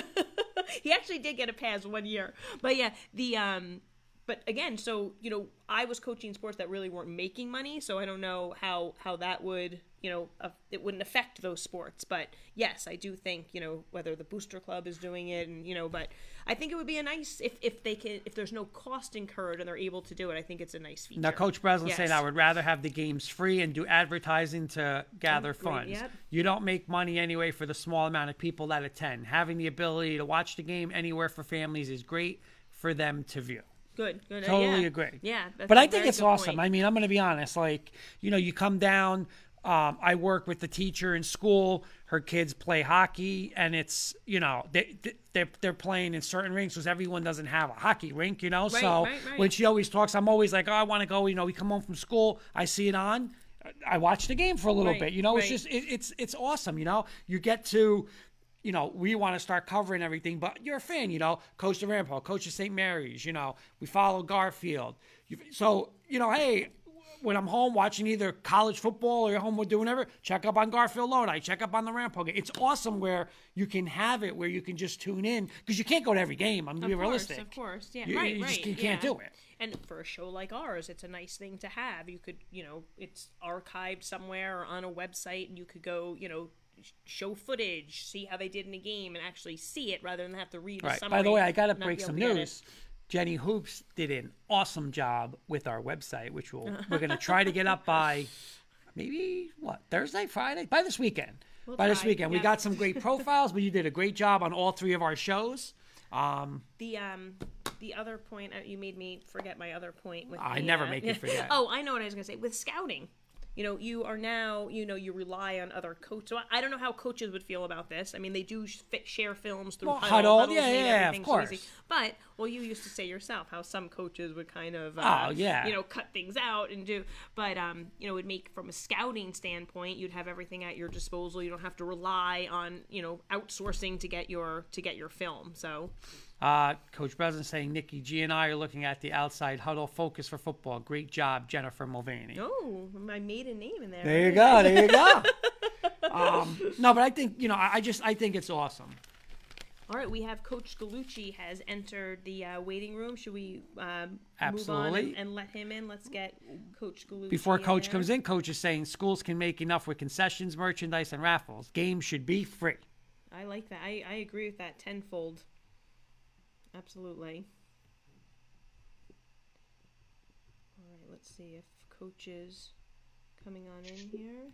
he actually did get a pass one year. But yeah, the um but again, so you know, I was coaching sports that really weren't making money, so I don't know how how that would you know uh, it wouldn't affect those sports. But yes, I do think you know whether the booster club is doing it, and you know, but I think it would be a nice if if they can if there's no cost incurred and they're able to do it. I think it's a nice feature. Now, Coach Breslin Yes. saying I would rather have the games free and do advertising to gather great, funds. yep. You don't make money anyway for the small amount of people that attend. Having the ability to watch the game anywhere for families is great for them to view. Good, good. uh, Totally yeah. agree. Yeah, that's but I think it's awesome. point. I mean, I'm going to be honest. Like, you know, you come down. Um, I work with the teacher in school. Her kids play hockey, and it's you know they they're they're playing in certain rinks because everyone doesn't have a hockey rink. You know, Right, so right, right. when she always talks, I'm always like, oh, I want to go. You know, we come home from school, I see it on. I watch the game for a little bit. You know, it's just it, it's it's awesome. You know, you get to you know, we want to start covering everything, but you're a fan, you know, Coach of Rampart, Coach of St. Mary's, you know, we follow Garfield. So, you know, hey, when I'm home watching either college football or you're home doing whatever, check up on Garfield Lodi, check up on the Rampart game. It's awesome where you can have it where you can just tune in because you can't go to every game. I'm being realistic. Of course, yeah, You- right, you right. just- you can't yeah. do it. And for a show like ours, it's a nice thing to have. You could, you know, it's archived somewhere or on a website, and you could go, you know, show footage, see how they did in a game, and actually see it rather than have to read. Right. summary, By the way, I got to break some to news. Jenny Hoops did an awesome job with our website, which we'll, we're going to try to get up by maybe what Thursday, Friday, by this weekend. We'll by this try, weekend, we got some great profiles, but you did a great job on all three of our shows. Um, The um, the other point uh, you made me forget my other point. With I the, never uh, make you forget. Oh, I know what I was gonna say with scouting. You know, you are now, you know, you rely on other coaches. So I- I don't know how coaches would feel about this. I mean, they do sh- share films through Well, Hudl. Hudl, Hudl's yeah, yeah, of so course. But, well, you used to say yourself how some coaches would kind of, uh, Oh, yeah. you know, cut things out and do. But, um, you know, it would make, from a scouting standpoint, you'd have everything at your disposal. You don't have to rely on, you know, outsourcing to get your to get your film. So, uh, Coach Breslin saying Nikki G and I are looking at the outside Hudl Focus for football. Great job, Jennifer Mulvaney. oh, my maiden name in there. There you go. There you go. um, no, but I think you know. I, I just I think it's awesome. All right, we have Coach Gallucci has entered the uh, waiting room. Should we um, move on Absolutely. and, and let him in? Let's get Coach Gallucci. Before in coach there. comes in, coach is saying schools can make enough with concessions, merchandise, and raffles. Games should be free. I like that. I, I agree with that tenfold. Absolutely. All right, let's see if Coach is coming on in here.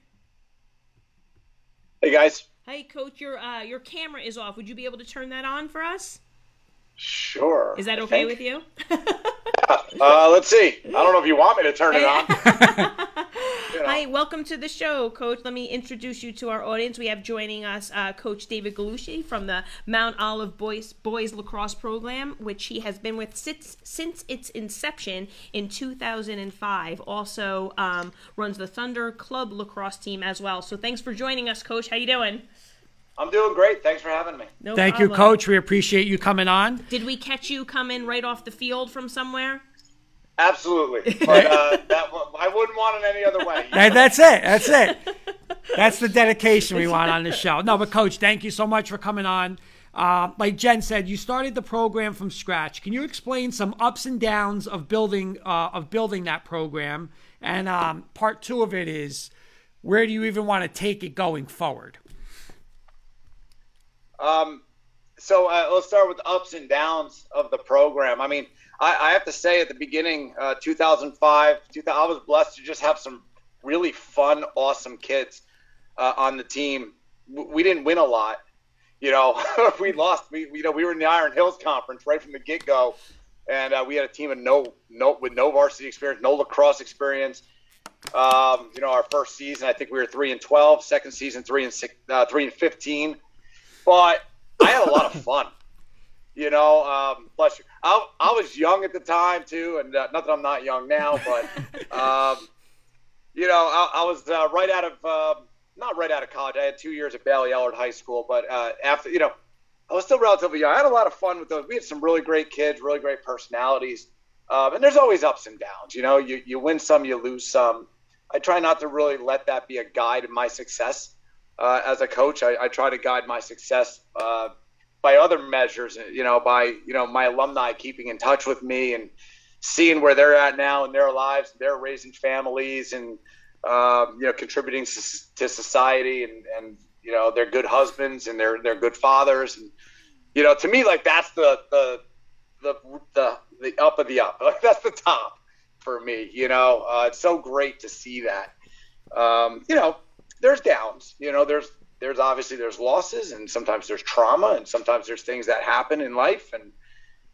Hey guys. Hey, Coach, your uh, your camera is off. Would you be able to turn that on for us? Sure. Is that okay with you? Uh, let's see. I don't know if you want me to turn it on. You know. Hi, welcome to the show, Coach. Let me introduce you to our audience. We have joining us uh, Coach David Gallucci from the Mount Olive Boys Boys Lacrosse Program, which he has been with since, since its inception in 2005. Also um, runs the Thunder Club lacrosse team as well. So thanks for joining us, Coach. How you doing? I'm doing great. Thanks for having me. No Thank you, coach. We appreciate you coming on. Did we catch you coming right off the field from somewhere? Absolutely. But uh, that I wouldn't want it any other way. That- that's it. That's it. That's the dedication we want on the show. No, but coach, thank you so much for coming on. Uh, like Jen said, you started the program from scratch. Can you explain some ups and downs of building uh, of building that program? And um, part two of it is where do you even want to take it going forward? Um, so uh, let's start with ups and downs of the program. I mean, I, I have to say at the beginning, uh, 2005, 2000, I was blessed to just have some really fun, awesome kids uh, on the team. We didn't win a lot, you know. we lost. We you know we were in the Iron Hills Conference right from the get go, and uh, we had a team of no no with no varsity experience, no lacrosse experience. Um, you know, our first season, I think we were three and 12. Second season, three and six, uh, three and 15 but I had a lot of fun. You know, um, bless you. I, I was young at the time too, and uh, not that I'm not young now, but um, you know, I, I was uh, right out of um not right out of college. I had two years at Bayley-Ellard High School, but uh, after you know, I was still relatively young. I had a lot of fun with those. We had some really great kids, really great personalities, um, and there's always ups and downs. You know, you you win some, you lose some. I try not to really let that be a guide in my success uh, as a coach. I, I try to guide my success uh, by other measures. You know, by you know my alumni keeping in touch with me and seeing where they're at now in their lives, they're raising families and um, you know contributing to society, and and you know they're good husbands and they're they're good fathers, and you know to me like that's the the the the, the up of the up. Like that's the top for me. You know, uh, it's so great to see that. Um, you know, there's downs. You know, there's there's obviously there's losses and sometimes there's trauma and sometimes there's things that happen in life and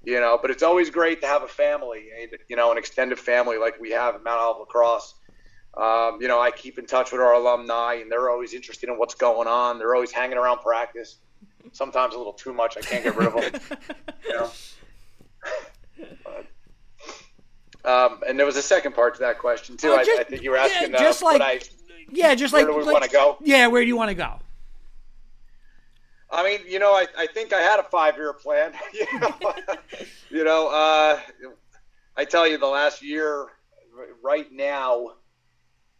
you know but it's always great to have a family you know an extended family like we have at mount olive lacrosse um, you know i keep in touch with our alumni and they're always interested in what's going on they're always hanging around practice sometimes a little too much i can't get rid of them you know um, and there was a second part to that question too. just, I, I, think you were asking yeah, just uh, like, I, yeah, just like, where do we like, want to go? Yeah, where do you want to go? I mean, you know, I, I think I had a five year plan. you know, you know uh, I tell you, the last year, right now,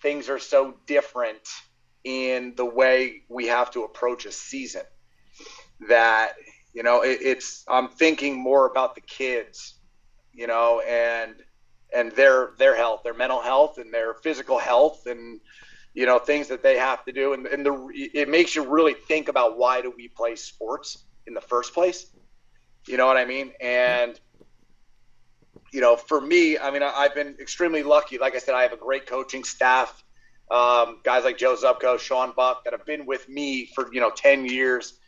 things are so different in the way we have to approach a season that you know it, it's i'm thinking more about the kids you know and and their their health their mental health and their physical health and you know things that they have to do. And, and the it makes you really think about why do we play sports in the first place? You know what i mean? And you know for me i mean I, have been extremely lucky. Like i said i have a great coaching staff um, guys like joe zubko sean buck that have been with me for you know 10 years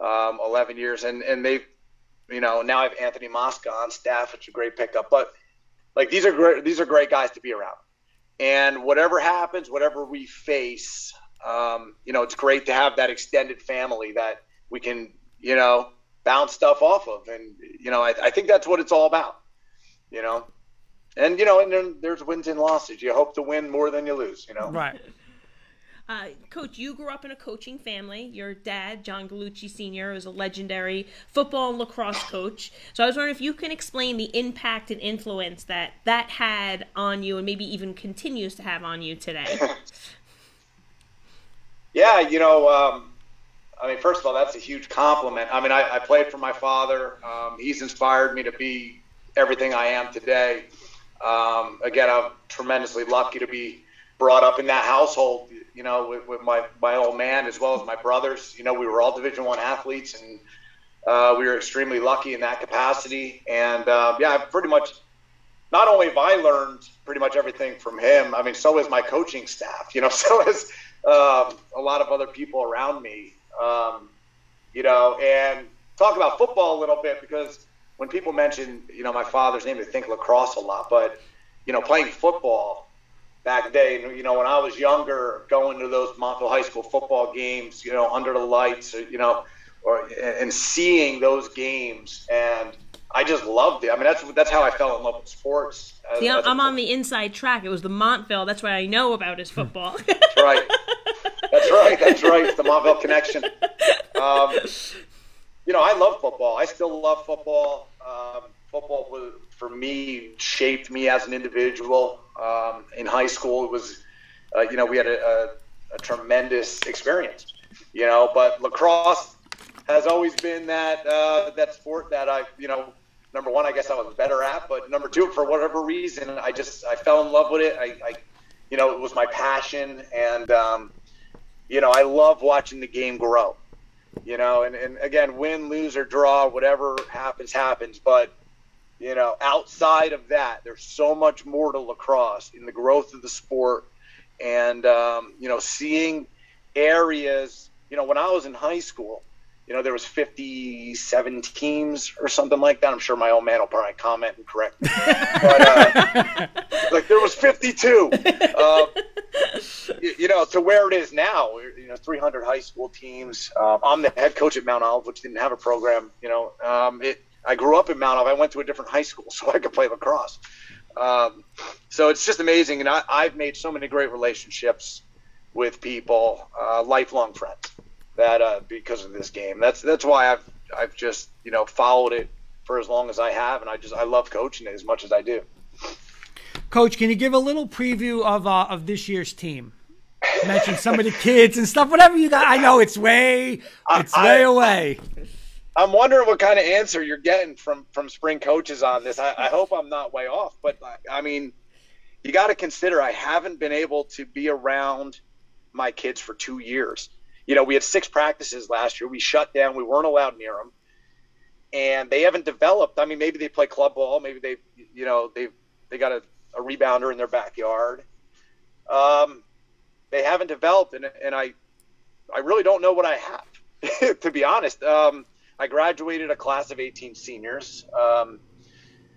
um, 11 years. And and they've you know now i have anthony mosca on staff which is a great pickup. But like these are great these are great guys to be around and whatever happens, whatever we face, um, you know, it's great to have that extended family that we can, you know, bounce stuff off of. And, you know, I, I think that's what it's all about, you know. And, you know, and then there's wins and losses. You hope to win more than you lose, you know. Right. Uh, Coach, you grew up in a coaching family. Your dad, John Gallucci Sr., was a legendary football and lacrosse coach. So I was wondering if you can explain the impact and influence that that had on you and maybe even continues to have on you today. yeah, you know, um, I mean, first of all, that's a huge compliment. I mean, I, I played for my father. Um, he's inspired me to be everything I am today. Um, again, I'm tremendously lucky to be brought up in that household you know, with, with, my my old man as well as my brothers. You know, we were all Division One athletes, and uh, we were extremely lucky in that capacity. And uh, yeah, I pretty much. Not only have I learned pretty much everything from him, I mean, so has my coaching staff. You know, so has um, a lot of other people around me. Um, you know, and talk about football a little bit because when people mention, you know, my father's name, they think lacrosse a lot, but you know, playing football back day. You know, when I was younger, going to those Montville High School football games, you know, under the lights, you know, or and seeing those games, and I just loved it. I mean, that's that's how I fell in love with sports. See, I'm, I'm on the inside track. It was the Montville. That's what I know about his football. that's right. That's right. That's right. It's the Montville connection. Um, you know, I love football. I still love football. Um, football was, for me shaped me as an individual. Um, in high school, it was, uh, you know, we had a, a, a, tremendous experience, you know. But lacrosse has always been that uh, that sport that I, you know, number one, I guess I was better at, but number two, for whatever reason, I just I fell in love with it. I, I you know, it was my passion, and um, you know, I love watching the game grow. You know, and, and again, win, lose, or draw, whatever happens, happens. But you know, outside of that, there's so much more to lacrosse in the growth of the sport, and um, you know, seeing areas. You know, when I was in high school, you know, there was 57 teams or something like that. I'm sure my old man will probably comment and correct me. but, uh, like there was 52. Uh, you, know, to where it is now, you know, 300 high school teams. Uh, I'm the head coach at Mount Olive, which didn't have a program. You know, um, it I grew up in Mount Olive. I went to a different high school so I could play lacrosse. Um, so it's just amazing, and I, have made so many great relationships with people, uh, lifelong friends, that uh, because of this game. That's that's why I've I've just you know followed it for as long as I have, and I just I love coaching it as much as I do. Coach, can you give a little preview of uh, of this year's team? Mention some of the kids and stuff, whatever you got. I know it's way it's I, way I, away. I'm wondering what kind of answer you're getting from from spring coaches on this. I, I hope I'm not way off, but I mean, you got to consider I haven't been able to be around my kids for two years. You know, we had six practices last year. We shut down. We weren't allowed near them, and they haven't developed. I mean, maybe they play club ball. Maybe they, you know, they they got a, a rebounder in their backyard. Um, they haven't developed, and and I, I really don't know what I have, to be honest. Um, I graduated a class of 18 seniors. Um,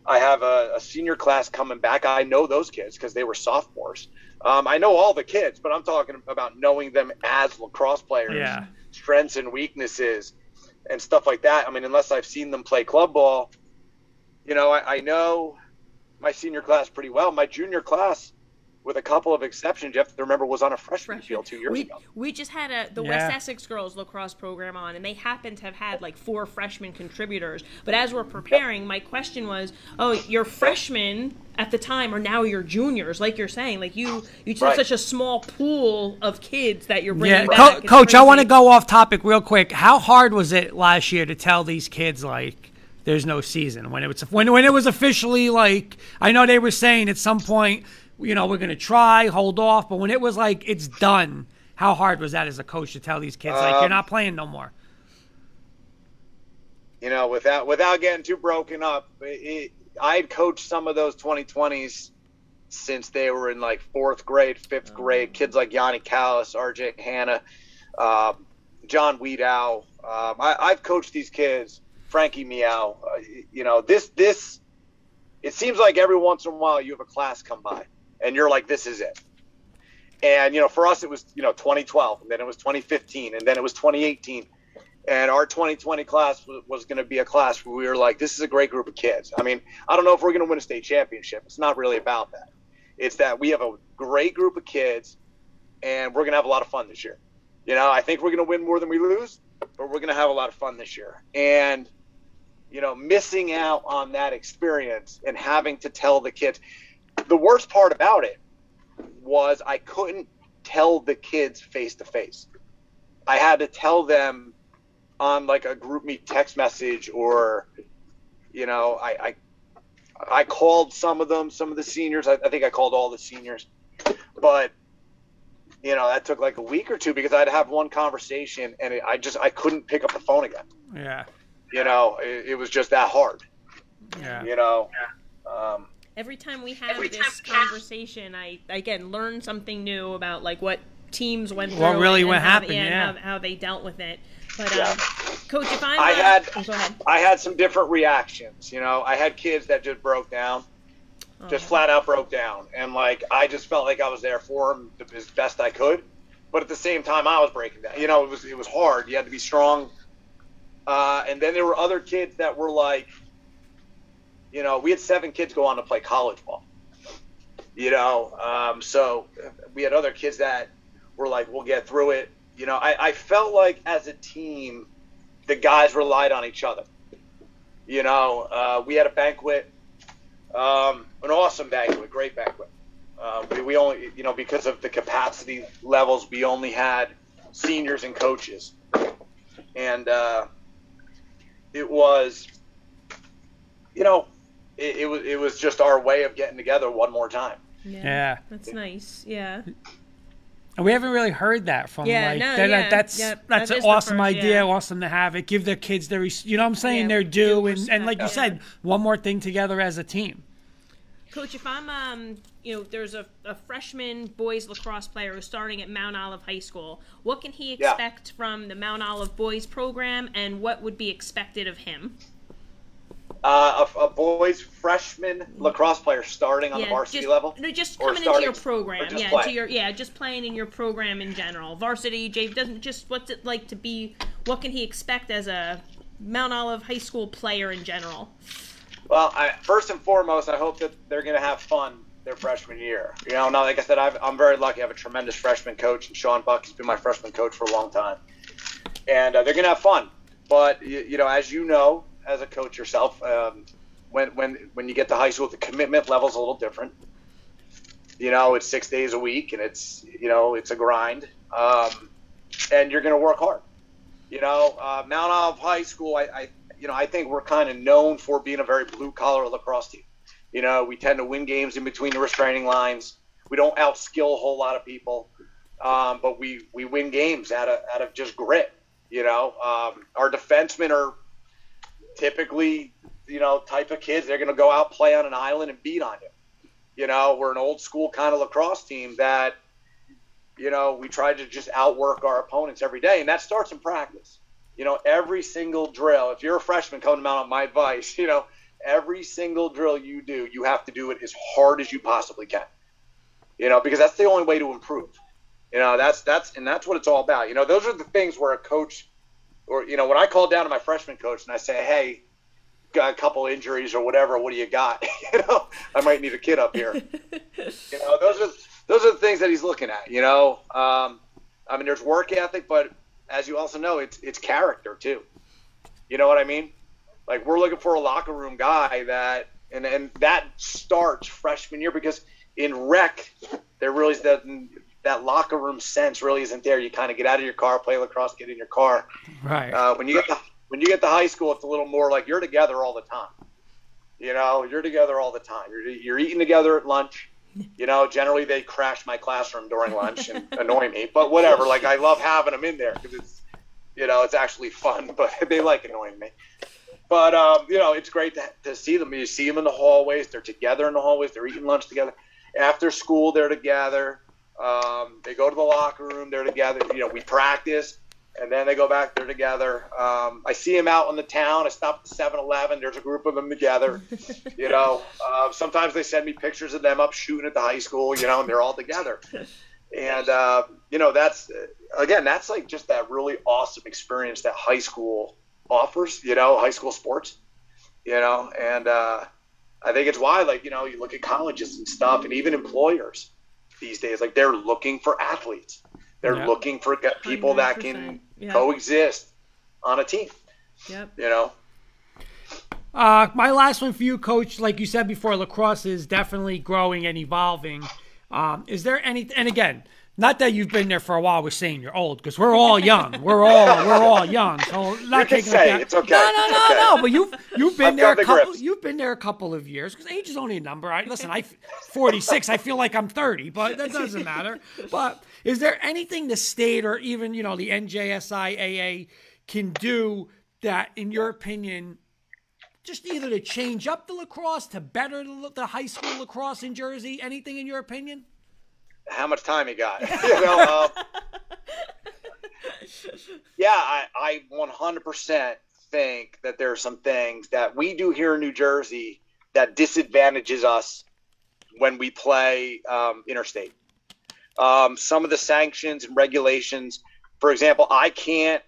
I have a, a, senior class coming back. I know those kids because they were sophomores. Um, I know all the kids, but I'm talking about knowing them as lacrosse players, yeah. strengths and weaknesses, and stuff like that. I mean, unless I've seen them play club ball, you know, I, I know my senior class pretty well. My junior class, with a couple of exceptions, you have to remember was on a freshman, freshman. field two years we, ago. We just had a the yeah. West Essex girls lacrosse program on, and they happened to have had like four freshman contributors. But as we're preparing, my question was, oh, your freshmen at the time are now your juniors, like you're saying, like you you right. have such a small pool of kids that you're bringing yeah. back. Co- Coach, I want to go off topic real quick. How hard was it last year to tell these kids like? There's no season when it was when when it was officially like I know they were saying at some point you know, we're going to try, hold off. But when it was like, it's done, how hard was that as a coach to tell these kids, like, um, you're not playing no more? You know, without without getting too broken up, it, I had coached some of those 2020s since they were in like fourth grade, fifth grade. Kids like Yanni Callis, RJ Hanna, um, John Wiedow. Um, I, I've coached these kids, Frankie Meow. Uh, you know, this this. It seems like every once in a while you have a class come by and you're like, this is it. And you know, for us, it was you know 2012, and then it was 2015, and then it was 2018. And our 2020 class was, was going to be a class where we were like, this is a great group of kids. I mean, I don't know if we're going to win a state championship. It's not really about that. It's that we have a great group of kids, and we're going to have a lot of fun this year. You know, I think we're going to win more than we lose, but we're going to have a lot of fun this year. And you know, missing out on that experience and having to tell the kids, the worst part about it was I couldn't tell the kids face to face. I had to tell them on like a GroupMe text message or, you know, I, I, I called some of them, some of the seniors. I, I think I called all the seniors, but you know that took like a week or two because I'd have one conversation and it, I just I couldn't pick up the phone again. Yeah. You know, it, it was just that hard. Yeah. You know. Um, every time we have every this conversation, I again learn something new about like what teams went through. What really what happened? They, yeah, how, how, they dealt with it. But yeah. um, coach, if I'm, I had oh, I had some different reactions. You know, I had kids that just broke down, oh. just flat out broke down, and like I just felt like I was there for them as best I could. But at the same time, I was breaking down. You know, it was it was hard. You had to be strong. Uh, and then there were other kids that were like, you know, we had seven kids go on to play college ball. You know, um, so we had other kids that were like, "We'll get through it." You know, I, I felt like as a team, the guys relied on each other. You know, uh, we had a banquet, um, an awesome banquet, great banquet. Uh, we, we only, you know, because of the capacity levels, we only had seniors and coaches, and uh, it was, you know, it, it, was it was just our way of getting together one more time. Yeah, yeah. that's nice. Yeah. We haven't really heard that from yeah, like no, that, yeah, that's yeah, that's that an awesome first, idea, yeah. awesome to have it. Give their kids their you know what I'm saying Yeah, their due and, and like you yeah. said, one more thing together as a team. Coach, if I'm, um, you know, there's a, a freshman boys lacrosse player who's starting at Mount Olive High School. What can he Yeah. expect from the Mount Olive boys program, and what would be expected of him? Uh, a, a boys freshman lacrosse player starting on the varsity just, level. No, just coming into your starting- program. Yeah, playing? into your yeah, just playing in your program in general. Varsity, Jay doesn't just what's it like to be? What can he expect as a Mount Olive High School player in general? Well, I, first and foremost, I hope that they're going to have fun their freshman year. You know, now like I said, I've, I'm very lucky. I have a tremendous freshman coach, and Sean Buck. He's been my freshman coach for a long time, and uh, they're going to have fun. But you, you know, as you know, as a coach yourself, um, when when when you get to high school, the commitment level's a little different. You know, it's six days a week, and it's you know it's a grind, um, and you're going to work hard. You know, uh, Mount Olive High School, I, I you know, I think we're kind of known for being a very blue collar lacrosse team. You know, we tend to win games in between the restraining lines. We don't outskill a whole lot of people, um, but we we win games out of out of just grit. You know, um, our defensemen are typically you know type of kids. They're going to go out play on an island and beat on you. You know, we're an old school kind of lacrosse team that you know we try to just outwork our opponents every day, and that starts in practice. You know, every single drill. If you're a freshman coming out on my advice, you know, every single drill you do, you have to do it as hard as you possibly can. You know, because that's the only way to improve. You know, that's that's and that's what it's all about. You know, those are the things where a coach, or you know, when I call down to my freshman coach and I say, "Hey, got a couple injuries or whatever. What do you got? you know, I might need a kid up here. you know, those are those are the things that he's looking at. You know, um, I mean, there's work ethic, but as you also know, it's it's character too. You know what I mean? Like we're looking for a locker room guy that, and and that starts freshman year because in rec there really is that locker room sense really isn't there. You kind of get out of your car, play lacrosse, get in your car. Right. Uh, when you get to, when you get to high school, it's a little more like you're together all the time. You know, you're together all the time. You're you're eating together at lunch. You know, generally they crash my classroom during lunch and annoy me, but whatever. Like I love having them in there because it's, you know, it's actually fun. But they like annoying me. But um, you know, it's great to, to see them. You see them in the hallways. They're together in the hallways. They're eating lunch together. After school, they're together. Um, they go to the locker room. They're together. You know, we practice, and then they go back. They're together. Um, I see them out in the town. I stop at 7-Eleven. There's a group of them together. you know, uh, sometimes they send me pictures of them up shooting at the high school. You know, and they're all together. And uh, you know, that's again, that's like just that really awesome experience that high school offers. You know, high school sports. You know, and uh, I think it's why, like, you know, you look at colleges and stuff, and even employers these days, like, they're looking for athletes. They're Yeah. looking for g- people that can 100%. Yeah. coexist on a team. Yep. You know, Uh, my last one for you, Coach. Like you said before, lacrosse is definitely growing and evolving. Um, is there any? And again, not that you've been there for a while. We're saying you're old because we're all young. We're all we're all young. So not You taking say it's okay. No, no, no, okay. no. But you've you've been I've there a the couple. grips. You've been there a couple of years because age is only a number. I listen. I 46. I feel like I'm 30, but that doesn't matter. But is there anything the state or even you know the NJSIAA can do that, in your opinion? just either to change up the lacrosse to better the, the high school lacrosse in Jersey? Anything in your opinion? How much time you got? you know, um, yeah, I, I 100% think that there are some things that we do here in New Jersey that disadvantages us when we play um, interstate. Um, some of the sanctions and regulations, for example, I can't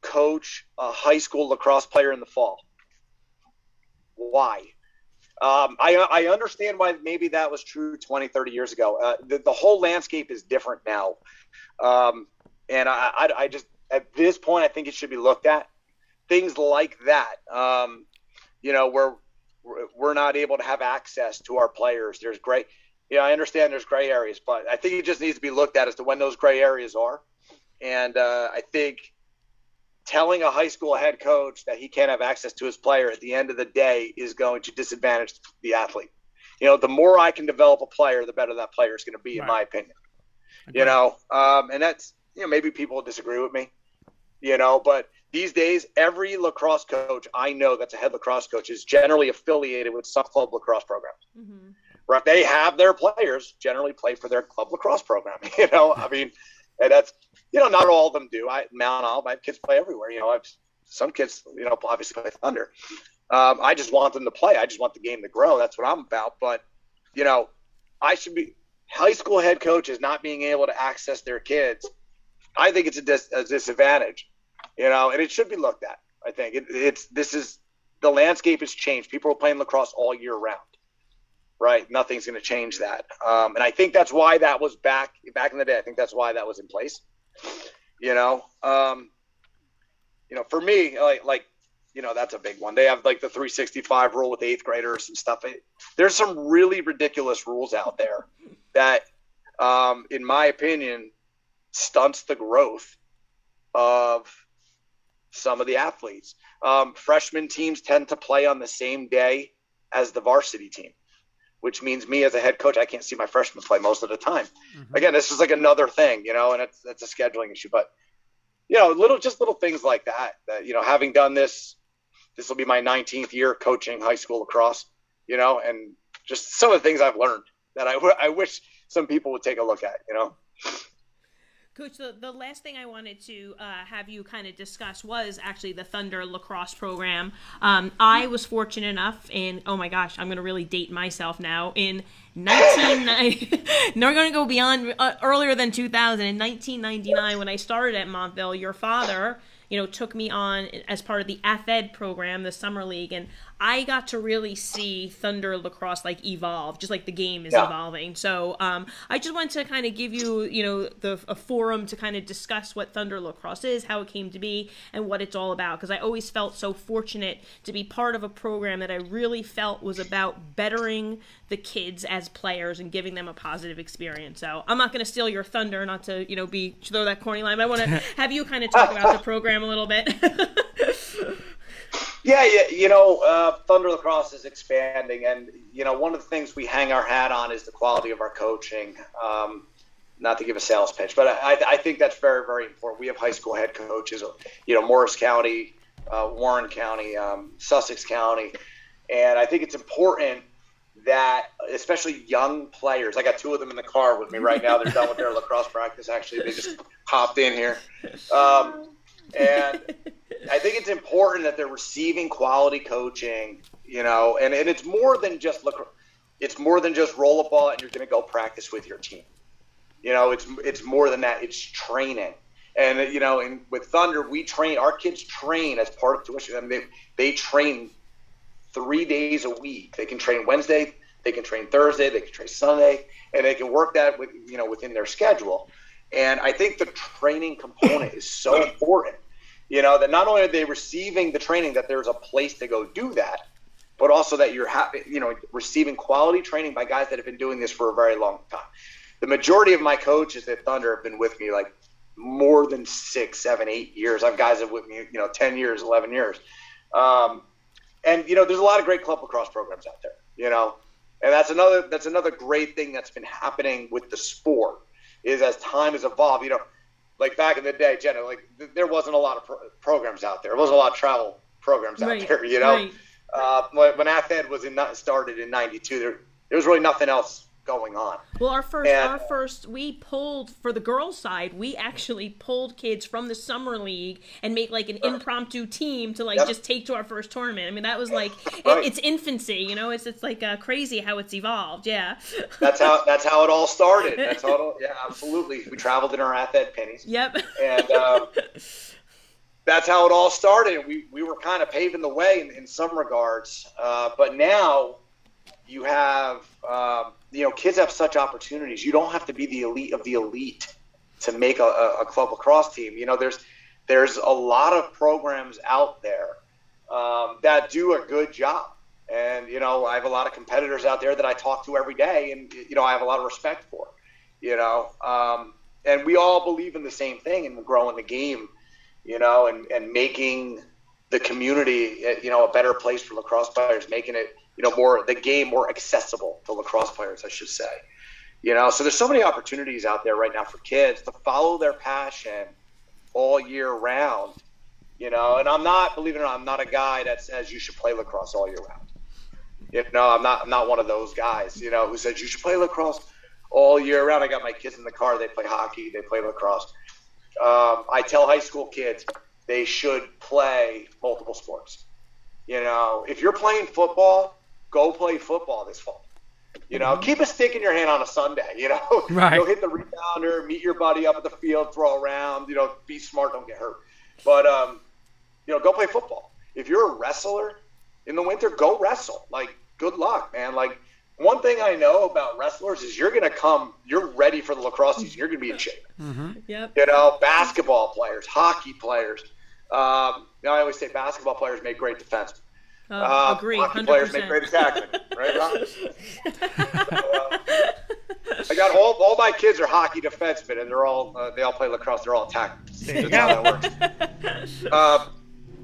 coach a high school lacrosse player in the fall. Why? Um, I, I understand why maybe that was true 20, 30 years ago. Uh, the, the whole landscape is different now. Um, and I, I, I just, at this point, I think it should be looked at. Things like that, um, you know, where we're- not able to have access to our players. There's great, you know, I understand there's gray areas, but I think it just needs to be looked at as to when those gray areas are. And uh, I think telling a high school head coach that he can't have access to his player at the end of the day is going to disadvantage the athlete. You know, the more I can develop a player, the better that player is going to be, in my opinion. You know, um, and that's you know maybe people will disagree with me. You know, but these days every lacrosse coach I know that's a head lacrosse coach is generally affiliated with some club lacrosse program. hmm Right? They have their players generally play for their club lacrosse program. You know, I mean, and that's you know not all of them do. I Mount Olive, my kids play everywhere. You know, I've some kids you know obviously play Thunder. Um, I just want them to play. I just want the game to grow. That's what I'm about. But you know, I should be high school head coaches not being able to access their kids. I think it's a, dis- a disadvantage. You know, and it should be looked at. I think it, it's this is the landscape has changed. People are playing lacrosse all year round right? Nothing's going to change that. Um, and I think that's why that was back back in the day. I think that's why that was in place. You know, um, you know, for me, like like you know, that's a big one. They have like the 365 rule with eighth graders and stuff. It, there's some really ridiculous rules out there that, um, in my opinion, stunts the growth of some of the athletes. Um, freshman teams tend to play on the same day as the varsity team, which means me as a head coach, I can't see my freshmen play most of the time. Mm-hmm. Again, this is like another thing, you know, and it's it's a scheduling issue, but you know, little just little things like that. That you know, having done this, this will be my 19th year coaching high school lacrosse, you know, and just some of the things I've learned that I, I wish some people would take a look at, you know. Coach, the, the last thing I wanted to uh, have you kind of discuss was actually the Thunder lacrosse program. Um, I was fortunate enough, in, oh my gosh, I'm going to really date myself now. In 1990, no, we're going to go beyond uh, earlier than 2000. In 1999, when I started at Montville, your father you know, took me on as part of the AthEd program, the summer league, and I got to really see Thunder lacrosse like evolve, just like the game is yeah. evolving. So um, I just wanted to kind of give you, you know, the a forum to kind of discuss what Thunder lacrosse is, how it came to be, and what it's all about. Because I always felt so fortunate to be part of a program that I really felt was about bettering the kids as players and giving them a positive experience. So I'm not going to steal your thunder, not to you know be throw that corny line, but I want to have you kind of talk about the program a little bit. yeah, yeah, you know, uh, Thunder Lacrosse is expanding, and you know, one of the things we hang our hat on is the quality of our coaching. Um, not to give a sales pitch, but I, I think that's very, very important. We have high school head coaches, you know, Morris County, uh, Warren County, um, Sussex County, and I think it's important that especially young players. I got two of them in the car with me right now. They're done with their lacrosse practice. Actually, they just hopped in here, um, and I think it's important that they're receiving quality coaching. You know, and, and it's more than just look. It's more than just roll a ball and you're going to go practice with your team. You know, it's it's more than that. It's training. And you know, and with Thunder, we train our kids train as part of tuition. I mean, they they train three days a week. They can train Wednesday, they can train Thursday, they can train Sunday, and they can work that with you know within their schedule. And I think the training component is so important. You know that not only are they receiving the training, that there's a place to go do that, but also that you're happy, you know, receiving quality training by guys that have been doing this for a very long time. The majority of my coaches at Thunder have been with me like more than six, seven, eight years. I've guys that with me, you know, ten years, eleven years. Um, and you know, there's a lot of great club lacrosse programs out there. You know, and that's another that's another great thing that's been happening with the sport is as time has evolved. You know, like back in the day, Jenna, like th- there wasn't a lot of pro- programs out there. There wasn't a lot of travel programs out right, there. You know, right. uh, when, when AthEd was in, started in '92, there there was really nothing else going on. Well, our first, and, our first, we pulled for the girls' side. We actually pulled kids from the summer league and make like an uh, impromptu team to like yep. just take to our first tournament. I mean, that was like right. it, it's infancy, you know. It's it's like uh, crazy how it's evolved. Yeah. that's how that's how it all started. That's how it all. Yeah, absolutely. We traveled in our AthEd pennies. Yep. And. Um, that's how it all started. We, we were kind of paving the way in, in some regards. Uh, but now you have um, you know, kids have such opportunities. You don't have to be the elite of the elite to make a, a club lacrosse team. You know, there's there's a lot of programs out there um, that do a good job. And you know, I have a lot of competitors out there that I talk to every day, and you know, I have a lot of respect for. You know, um, and we all believe in the same thing and growing the game. You know, and and making the community, you know, a better place for lacrosse players, making it you know, more the game more accessible to lacrosse players, I should say. You know, so there's so many opportunities out there right now for kids to follow their passion all year round. You know, and I'm not, believe it or not, I'm not a guy that says you should play lacrosse all year round. You know, I'm not, I'm not one of those guys. You know, who says you should play lacrosse all year round. I got my kids in the car; they play hockey, they play lacrosse. Um, I tell high school kids they should play multiple sports. You know, if you're playing football, go play football this fall. You know, mm-hmm. keep a stick in your hand on a Sunday. You know, right. go hit the rebounder, meet your buddy up at the field, throw around. You know, be smart, don't get hurt. But um, you know, go play football. If you're a wrestler in the winter, go wrestle. Like, good luck, man. Like, one thing I know about wrestlers is you're going to come, you're ready for the lacrosse season. You're going to be in shape. Mm-hmm. Yep. You know, basketball players, hockey players. Um, you know, I always say basketball players make great defensemen. Uh, uh, agree. Hockey 100%. players make great attackmen, right, Ron? uh, I got all, all my kids are hockey defensemen, and they're all uh, they all play lacrosse. They're all attackmen. That's how that works. Uh,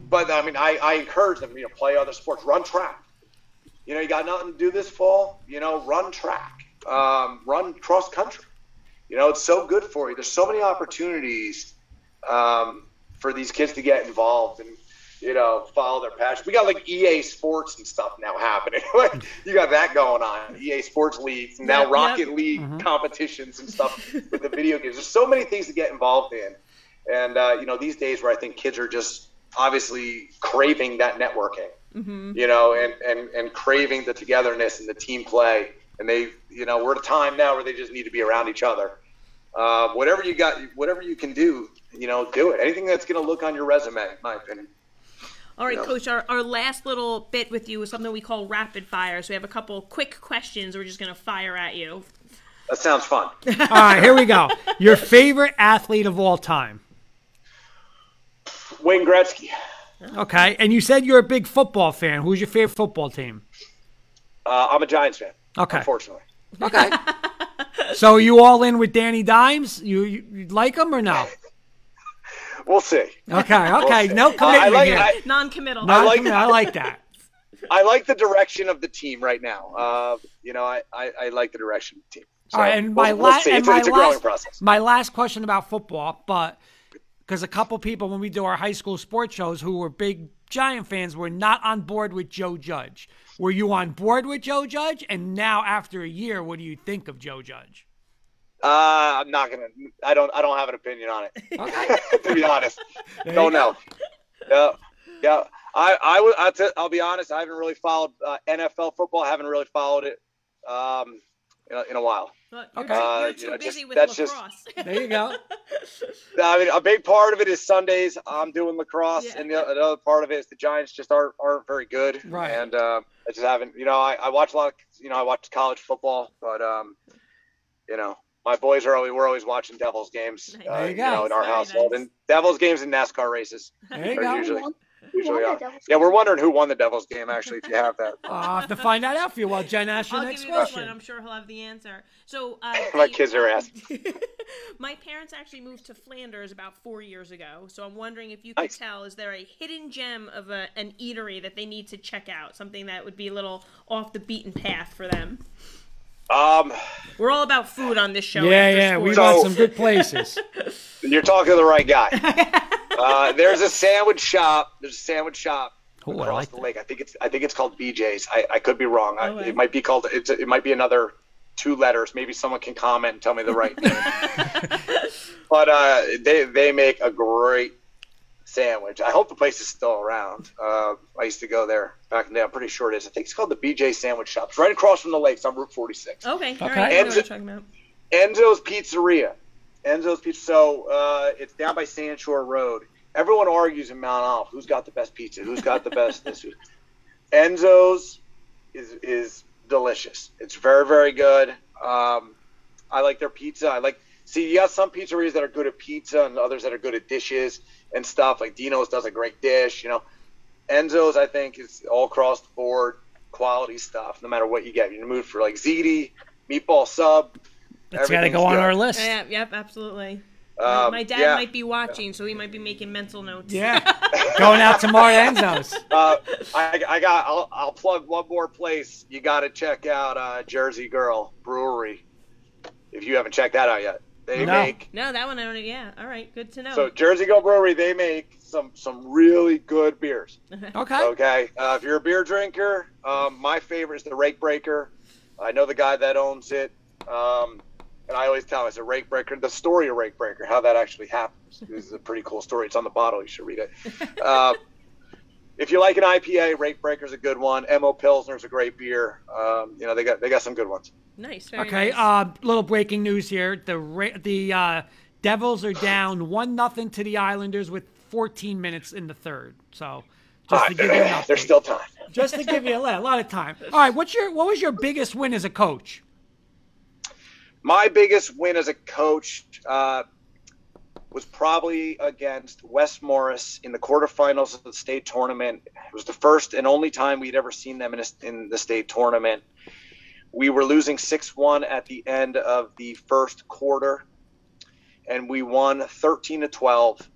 but I mean, I, I encourage them, you know, play other sports, run track. You know, you got nothing to do this fall, you know, run track, um, run cross country. You know, it's so good for you. There's so many opportunities um, for these kids to get involved and, you know, follow their passion. We got like EA Sports and stuff now happening. you got that going on. EA Sports leagues, now Yep, Rocket yep. League Mhm. competitions and stuff with the video games. There's so many things to get involved in. And, uh, you know, these days where I think kids are just obviously craving that networking hmm you know, and, and, and craving the togetherness and the team play. And they, you know, we're at a time now where they just need to be around each other. Uh, whatever you got, whatever you can do, you know, do it. Anything that's going to look on your resume, in my opinion. All right, Yeah. Coach. Our, our last little bit with you is something we call rapid fire. So we have a couple quick questions we're just going to fire at you. That sounds fun. All right, here we go. Your favorite athlete of all time. Wayne Gretzky. Okay, and you said you're a big football fan. Who's your favorite football team? Uh, I'm a Giants fan, Okay. unfortunately. Okay. so are you all in with Danny Dimes? You, you, you like him or no? We'll see. Okay, okay. see. No commitment I like here. I, Non-committal. I like- like, I like that. I like the direction of the team right now. Uh, you know, I, I, I like the direction of the team. So All right, and we'll- my we'll last and It's, my it's a growing last process. my last question about football, but because a couple people when we do our high school sports shows who were big Giant fans were not on board with Joe Judge. Were you on board with Joe Judge? And now after a year, what do you think of Joe Judge? Uh, I'm not gonna. I don't. I don't have an opinion on it. Okay. to be honest, There don't know. Yeah, yeah. I, I would. I'll, t- I'll be honest. I haven't really followed uh, NFL football. I haven't really followed it um, in, a, in a while. But you're, Okay. too, Uh, you're you too know, busy just- with that's just- lacrosse. There you go. I mean, a big part of it is Sundays. I'm doing lacrosse, Yeah. and the another part of it is the Giants just aren't aren't very good. Right. And uh, I just haven't. You know, I, I watch a lot. Of, you know, I watch college football, but um, you know, my boys are always we're always watching Devils games. Nice. Uh, There you you know, in our Very household, nice. and Devils games and NASCAR races. There you go. usually- Usually are. Yeah, we're wondering who won the Devils game. Actually, if you have that, I'll have to find that out for you while Jen asks your I'll next give you this question. one. I'm sure he'll have the answer. So uh, My the- kids are asking. My parents actually moved to Flanders about four years ago, so I'm wondering if you could Nice. tell: is there a hidden gem of a, an eatery that they need to check out? Something that would be a little off the beaten path for them. Um, We're all about food on this show. Yeah, yeah, we sports. got some good places. you're talking to the right guy. uh, there's a sandwich shop. There's a sandwich shop Ooh, I across like the that. lake. I think it's I think it's called BJ's. I, I could be wrong. I, Okay. it might be called. It's it might be another two letters. Maybe someone can comment and tell me the right name. but uh, they they make a great sandwich. I hope the place is still around. Uh, I used to go there back in the day. I'm pretty sure it is. I think it's called the BJ Sandwich Shop. It's right across from the lakes on Route 46. Okay, all Okay. right, I know And what to- you're talking about. Enzo's Pizzeria. Enzo's Pizza. So uh, it's down by Sandshore Road. Everyone argues in Mount Olive who's got the best pizza, who's got the best this. who- Enzo's is is delicious. It's very very good. Um, I like their pizza. I like see you got some pizzerias that are good at pizza and others that are good at dishes and stuff. Like Dino's does a great dish. You know, Enzo's I think is all across the board quality stuff. No matter what you get, you're in the mood for like ziti, meatball sub. That's got to go Everything's on our list. Yeah, yep, absolutely. Um, My dad yeah. might be watching, so he might be making mental notes. Yeah. Going out tomorrow to Enzo's. Uh, I, I got. I'll, I'll plug one more place. You got to check out uh, Jersey Girl Brewery. If you haven't checked that out yet, they No. make No, that one I don't. Yeah, all right, good to know. so Jersey Girl Brewery. They make some some really good beers. Okay. Okay, uh, if you're a beer drinker, um, my favorite is the Rake Breaker. I know the guy that owns it, um, and I always tell him it's a Rake Breaker. The story of Rake Breaker, how that actually happens, this is a pretty cool story. It's on the bottle. You should read it. Uh, if you like an IPA, Rake Breaker's a good one. Mo Pilsner's a great beer. Um, you know they got they got some good ones. Nice. Very Okay. Nice. Uh, little breaking news here. The Ra- the uh, Devils are down one nothing to the Islanders with 14 minutes in the third. So just to give you an update. There's still time. just to give you a lot, a lot of time. All right. What's your what was your biggest win as a coach? My biggest win as a coach uh, was probably against West Morris in the quarterfinals of the state tournament. It was the first and only time we'd ever seen them in, a, in the state tournament. We were losing 6 1 at the end of the first quarter, and we won 13 to 12.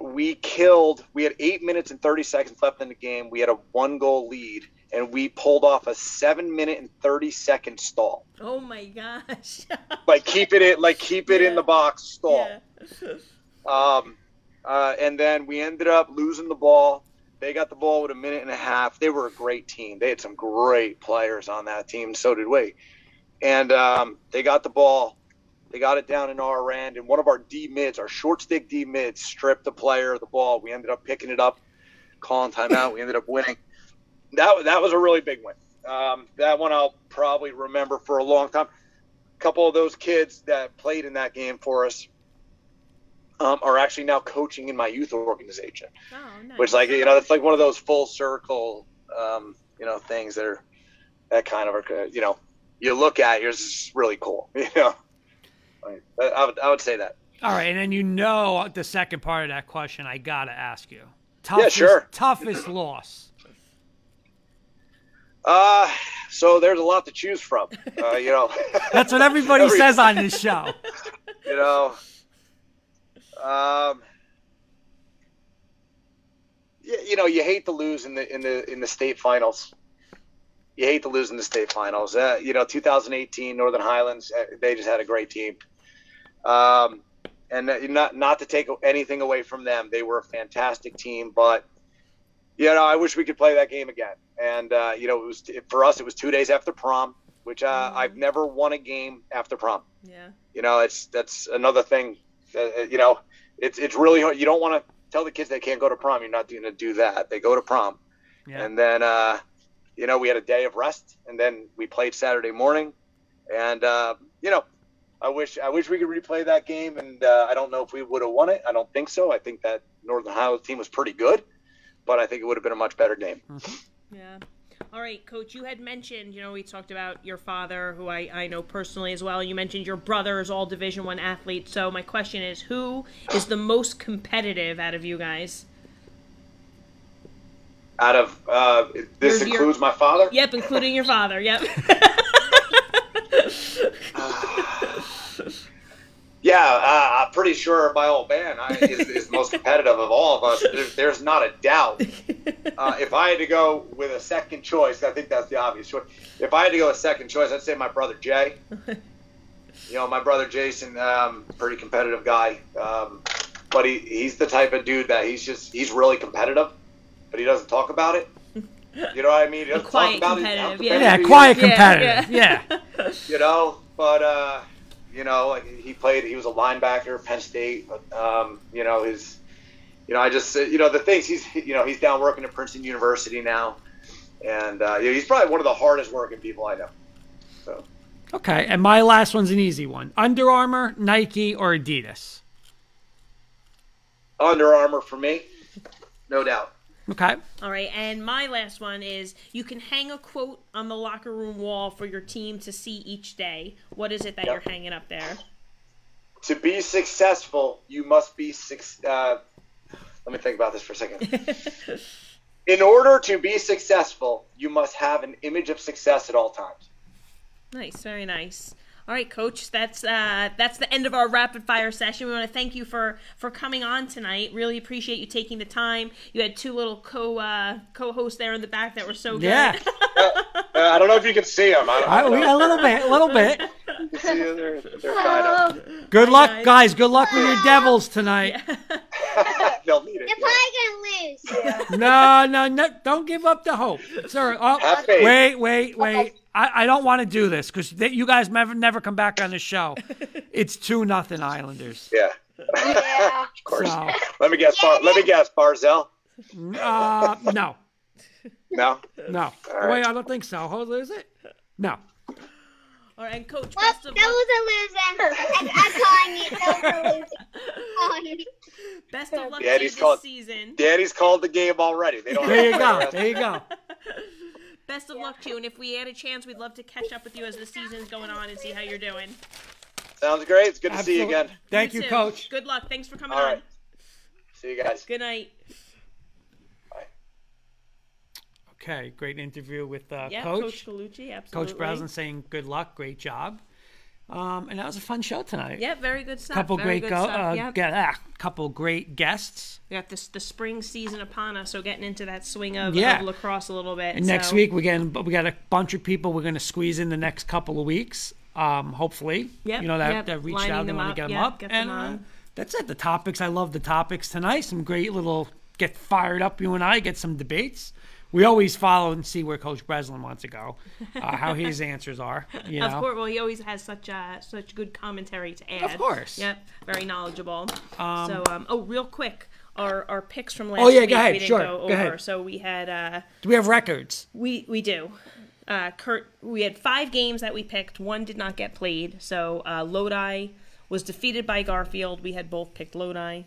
we killed. We had eight minutes and thirty seconds left in the game. We had a one goal lead, and we pulled off a seven minute and thirty second stall. Oh my gosh. Like keep it in, like keep it in the box stall. yeah. Um, uh, and then we ended up losing the ball. They got the ball with a minute and a half. They were a great team. They had some great players on that team. So did we. And um, they got the ball. They got it down in our end. And one of our D mids, our short stick D mids, stripped the player of the ball. We ended up picking it up, calling timeout. We ended up winning. That, that was a really big win. Um, that one I'll probably remember for a long time. A couple of those kids that played in that game for us um, are actually now coaching in my youth organization, Oh, nice. which like you know that's like one of those full circle um, you know things that are that kind of are you know you look at yours is really cool you know Like, I, I would I would say that All right, and then you know the second part of that question. I gotta ask you. Toughest, sure. Toughest loss. uh so there's a lot to choose from uh, you know That's what everybody Every- says on this show. you know um you, you know you hate to lose in the in the in the state finals. You hate to lose in the state finals. Uh, you know 2018 northern highlands uh, they just had a great team. Um and uh, not not to take anything away from them they were a fantastic team but you know i wish we could play that game again. And uh, you know it was for us it was two days after prom which uh, Mhm. i've never won a game after prom. Yeah. you know it's that's another thing uh, you know it's it's really hard you don't want to tell the kids they can't go to prom. You're not going to do that. They go to prom. Yeah. and then uh, you know we had a day of rest and then we played saturday morning. And uh, you know i wish i wish we could replay that game and uh, i don't know if we would have won it. I don't think so. I think that northern Highlands team was pretty good but i think it would have been a much better game. Yeah. All right, Coach, you had mentioned, you know, we talked about your father, who I, I know personally as well. You mentioned your brother is all Division One athlete. So my question is, who is the most competitive out of you guys? out of uh, this Your- your- includes my father Yep, including your father. Yep. Yeah, uh, I'm pretty sure my old man I, is, is the most competitive of all of us. There's, there's not a doubt. Uh, if I had to go with a second choice, I think that's the obvious choice. If I had to go a second choice, I'd say my brother Jay. You know, my brother Jason, um, pretty competitive guy, um, but he, he's the type of dude that he's just he's really competitive, but he doesn't talk about it. You know what I mean? He doesn't quiet talk about it. competitive, yeah. Yeah, quiet competitive. yeah. Yeah. you know. But uh, you know, he played. He was a linebacker at Penn State. Um, you know, his, you know, I just, uh, you know, the things he's, you know, he's down working at Princeton University now, and uh, you know, he's probably one of the hardest working people I know. So Okay, and my last one's an easy one. Under Armour, Nike, or Adidas? Under Armour for me, no doubt. Okay. All right, and my last one is you can hang a quote on the locker room wall for your team to see each day. What is it that Yep. you're hanging up there? To be successful, you must be six. Uh, let me think about this for a second. In order to be successful, you must have an image of success at all times. Nice, very nice. All right, Coach. That's uh, that's the end of our rapid fire session. We want to thank you for for coming on tonight. Really appreciate you taking the time. You had two little co uh, co-hosts there in the back that were so good. Yeah. Uh, I don't know if you can see them. I don't, I I, don't we, a little bit, a little bit. You see? They're, they're kind of. Good luck, guys. guys. Good luck with your Devils tonight. They'll need it. They're yeah. probably gonna lose. No, no, no. Don't give up the hope. Sir, oh, Have faith. wait, wait, wait. I, I don't want to do this because you guys never never come back on the show. It's two nothing Islanders. Yeah. Yeah. of course. So, Let me guess. Bar- let me guess. Barzal. uh, no, No. no. right. Wait, I don't think so. Hold, is it? No. All right, and Coach. Well, Best that of luck. was a loser. I, I'm calling it. That was a loser. Best of luck Yeah, to you he's this season. Daddy's called the game already. They don't. There you go. There you go. Best of luck to you, and if we had a chance, we'd love to catch up with you as the season's going on and see how you're doing. Sounds great. It's good to see you again. Thank you, too. Coach. Good luck. Thanks for coming All on. right. See you guys. Good night. Okay, great interview with uh, Yeah, Coach. Coach Gallucci, absolutely. Coach Browson saying good luck, great job. Um, and that was a fun show tonight. Yeah, very good stuff. couple very great go, stuff. uh, yep. get, ah, couple great guests. We got this the spring season upon us, so getting into that swing of, Yeah. of lacrosse a little bit. And next week we getting we got a bunch of people we're going to squeeze in the next couple of weeks. Um, hopefully, Yep, you know that yep, that reached lining out they them want to get them yep, up, get them and uh, on. that's it. The topics I love the topics tonight. Some great little get fired up. You and I get some debates. We always follow and see where Coach Breslin wants to go, uh, how his answers are. You know, Of course, well, he always has such uh, such good commentary to add. Of course. Yep, very knowledgeable. so, um, oh, real quick, our our picks from last Oh, yeah, week go ahead, we didn't sure, go go over. ahead. So we had uh, do we have records? we we do. Uh, Kurt, we had five games that we picked. One did not get played. So uh, Lodi was defeated by Garfield. We had both picked Lodi.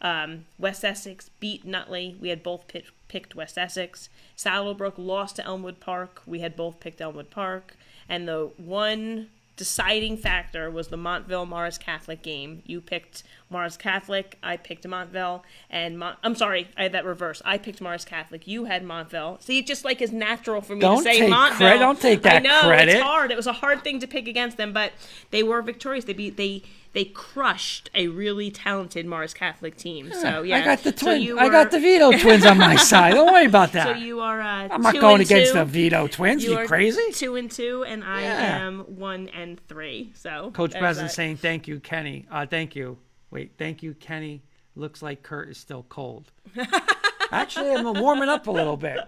Um, West Essex beat Nutley. We had both picked, picked West Essex. Saddle Brook lost to Elmwood Park. We had both picked Elmwood Park. And the one deciding factor was the Montville Morris Catholic game. You picked Morris Catholic. I picked Montville. And Mon- I'm sorry, I had that reverse. I picked Morris Catholic. You had Montville. See, it just like is natural for me Don't to say Montville. credit- don't take that I know credit. it's hard. It was a hard thing to pick against them, but they were victorious. They beat they they crushed a really talented Morris Catholic team. So yeah, I got the So twins. you I got the Vito twins on my side. Don't worry about that. So you are. Uh, I'm not going against two. the Vito twins. You, are crazy? Two and two, and I Yeah. am one and three. So Coach that. saying thank you, Kenny. Uh, thank you. Wait, thank you, Kenny. Looks like Kurt is still cold. Actually, I'm warming up a little bit.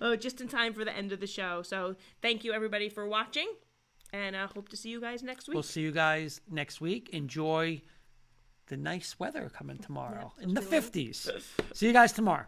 Oh, just in time for the end of the show. So thank you everybody for watching, and I hope to see you guys next week. We'll see you guys next week. Enjoy the nice weather coming tomorrow in the 50s. See you guys tomorrow.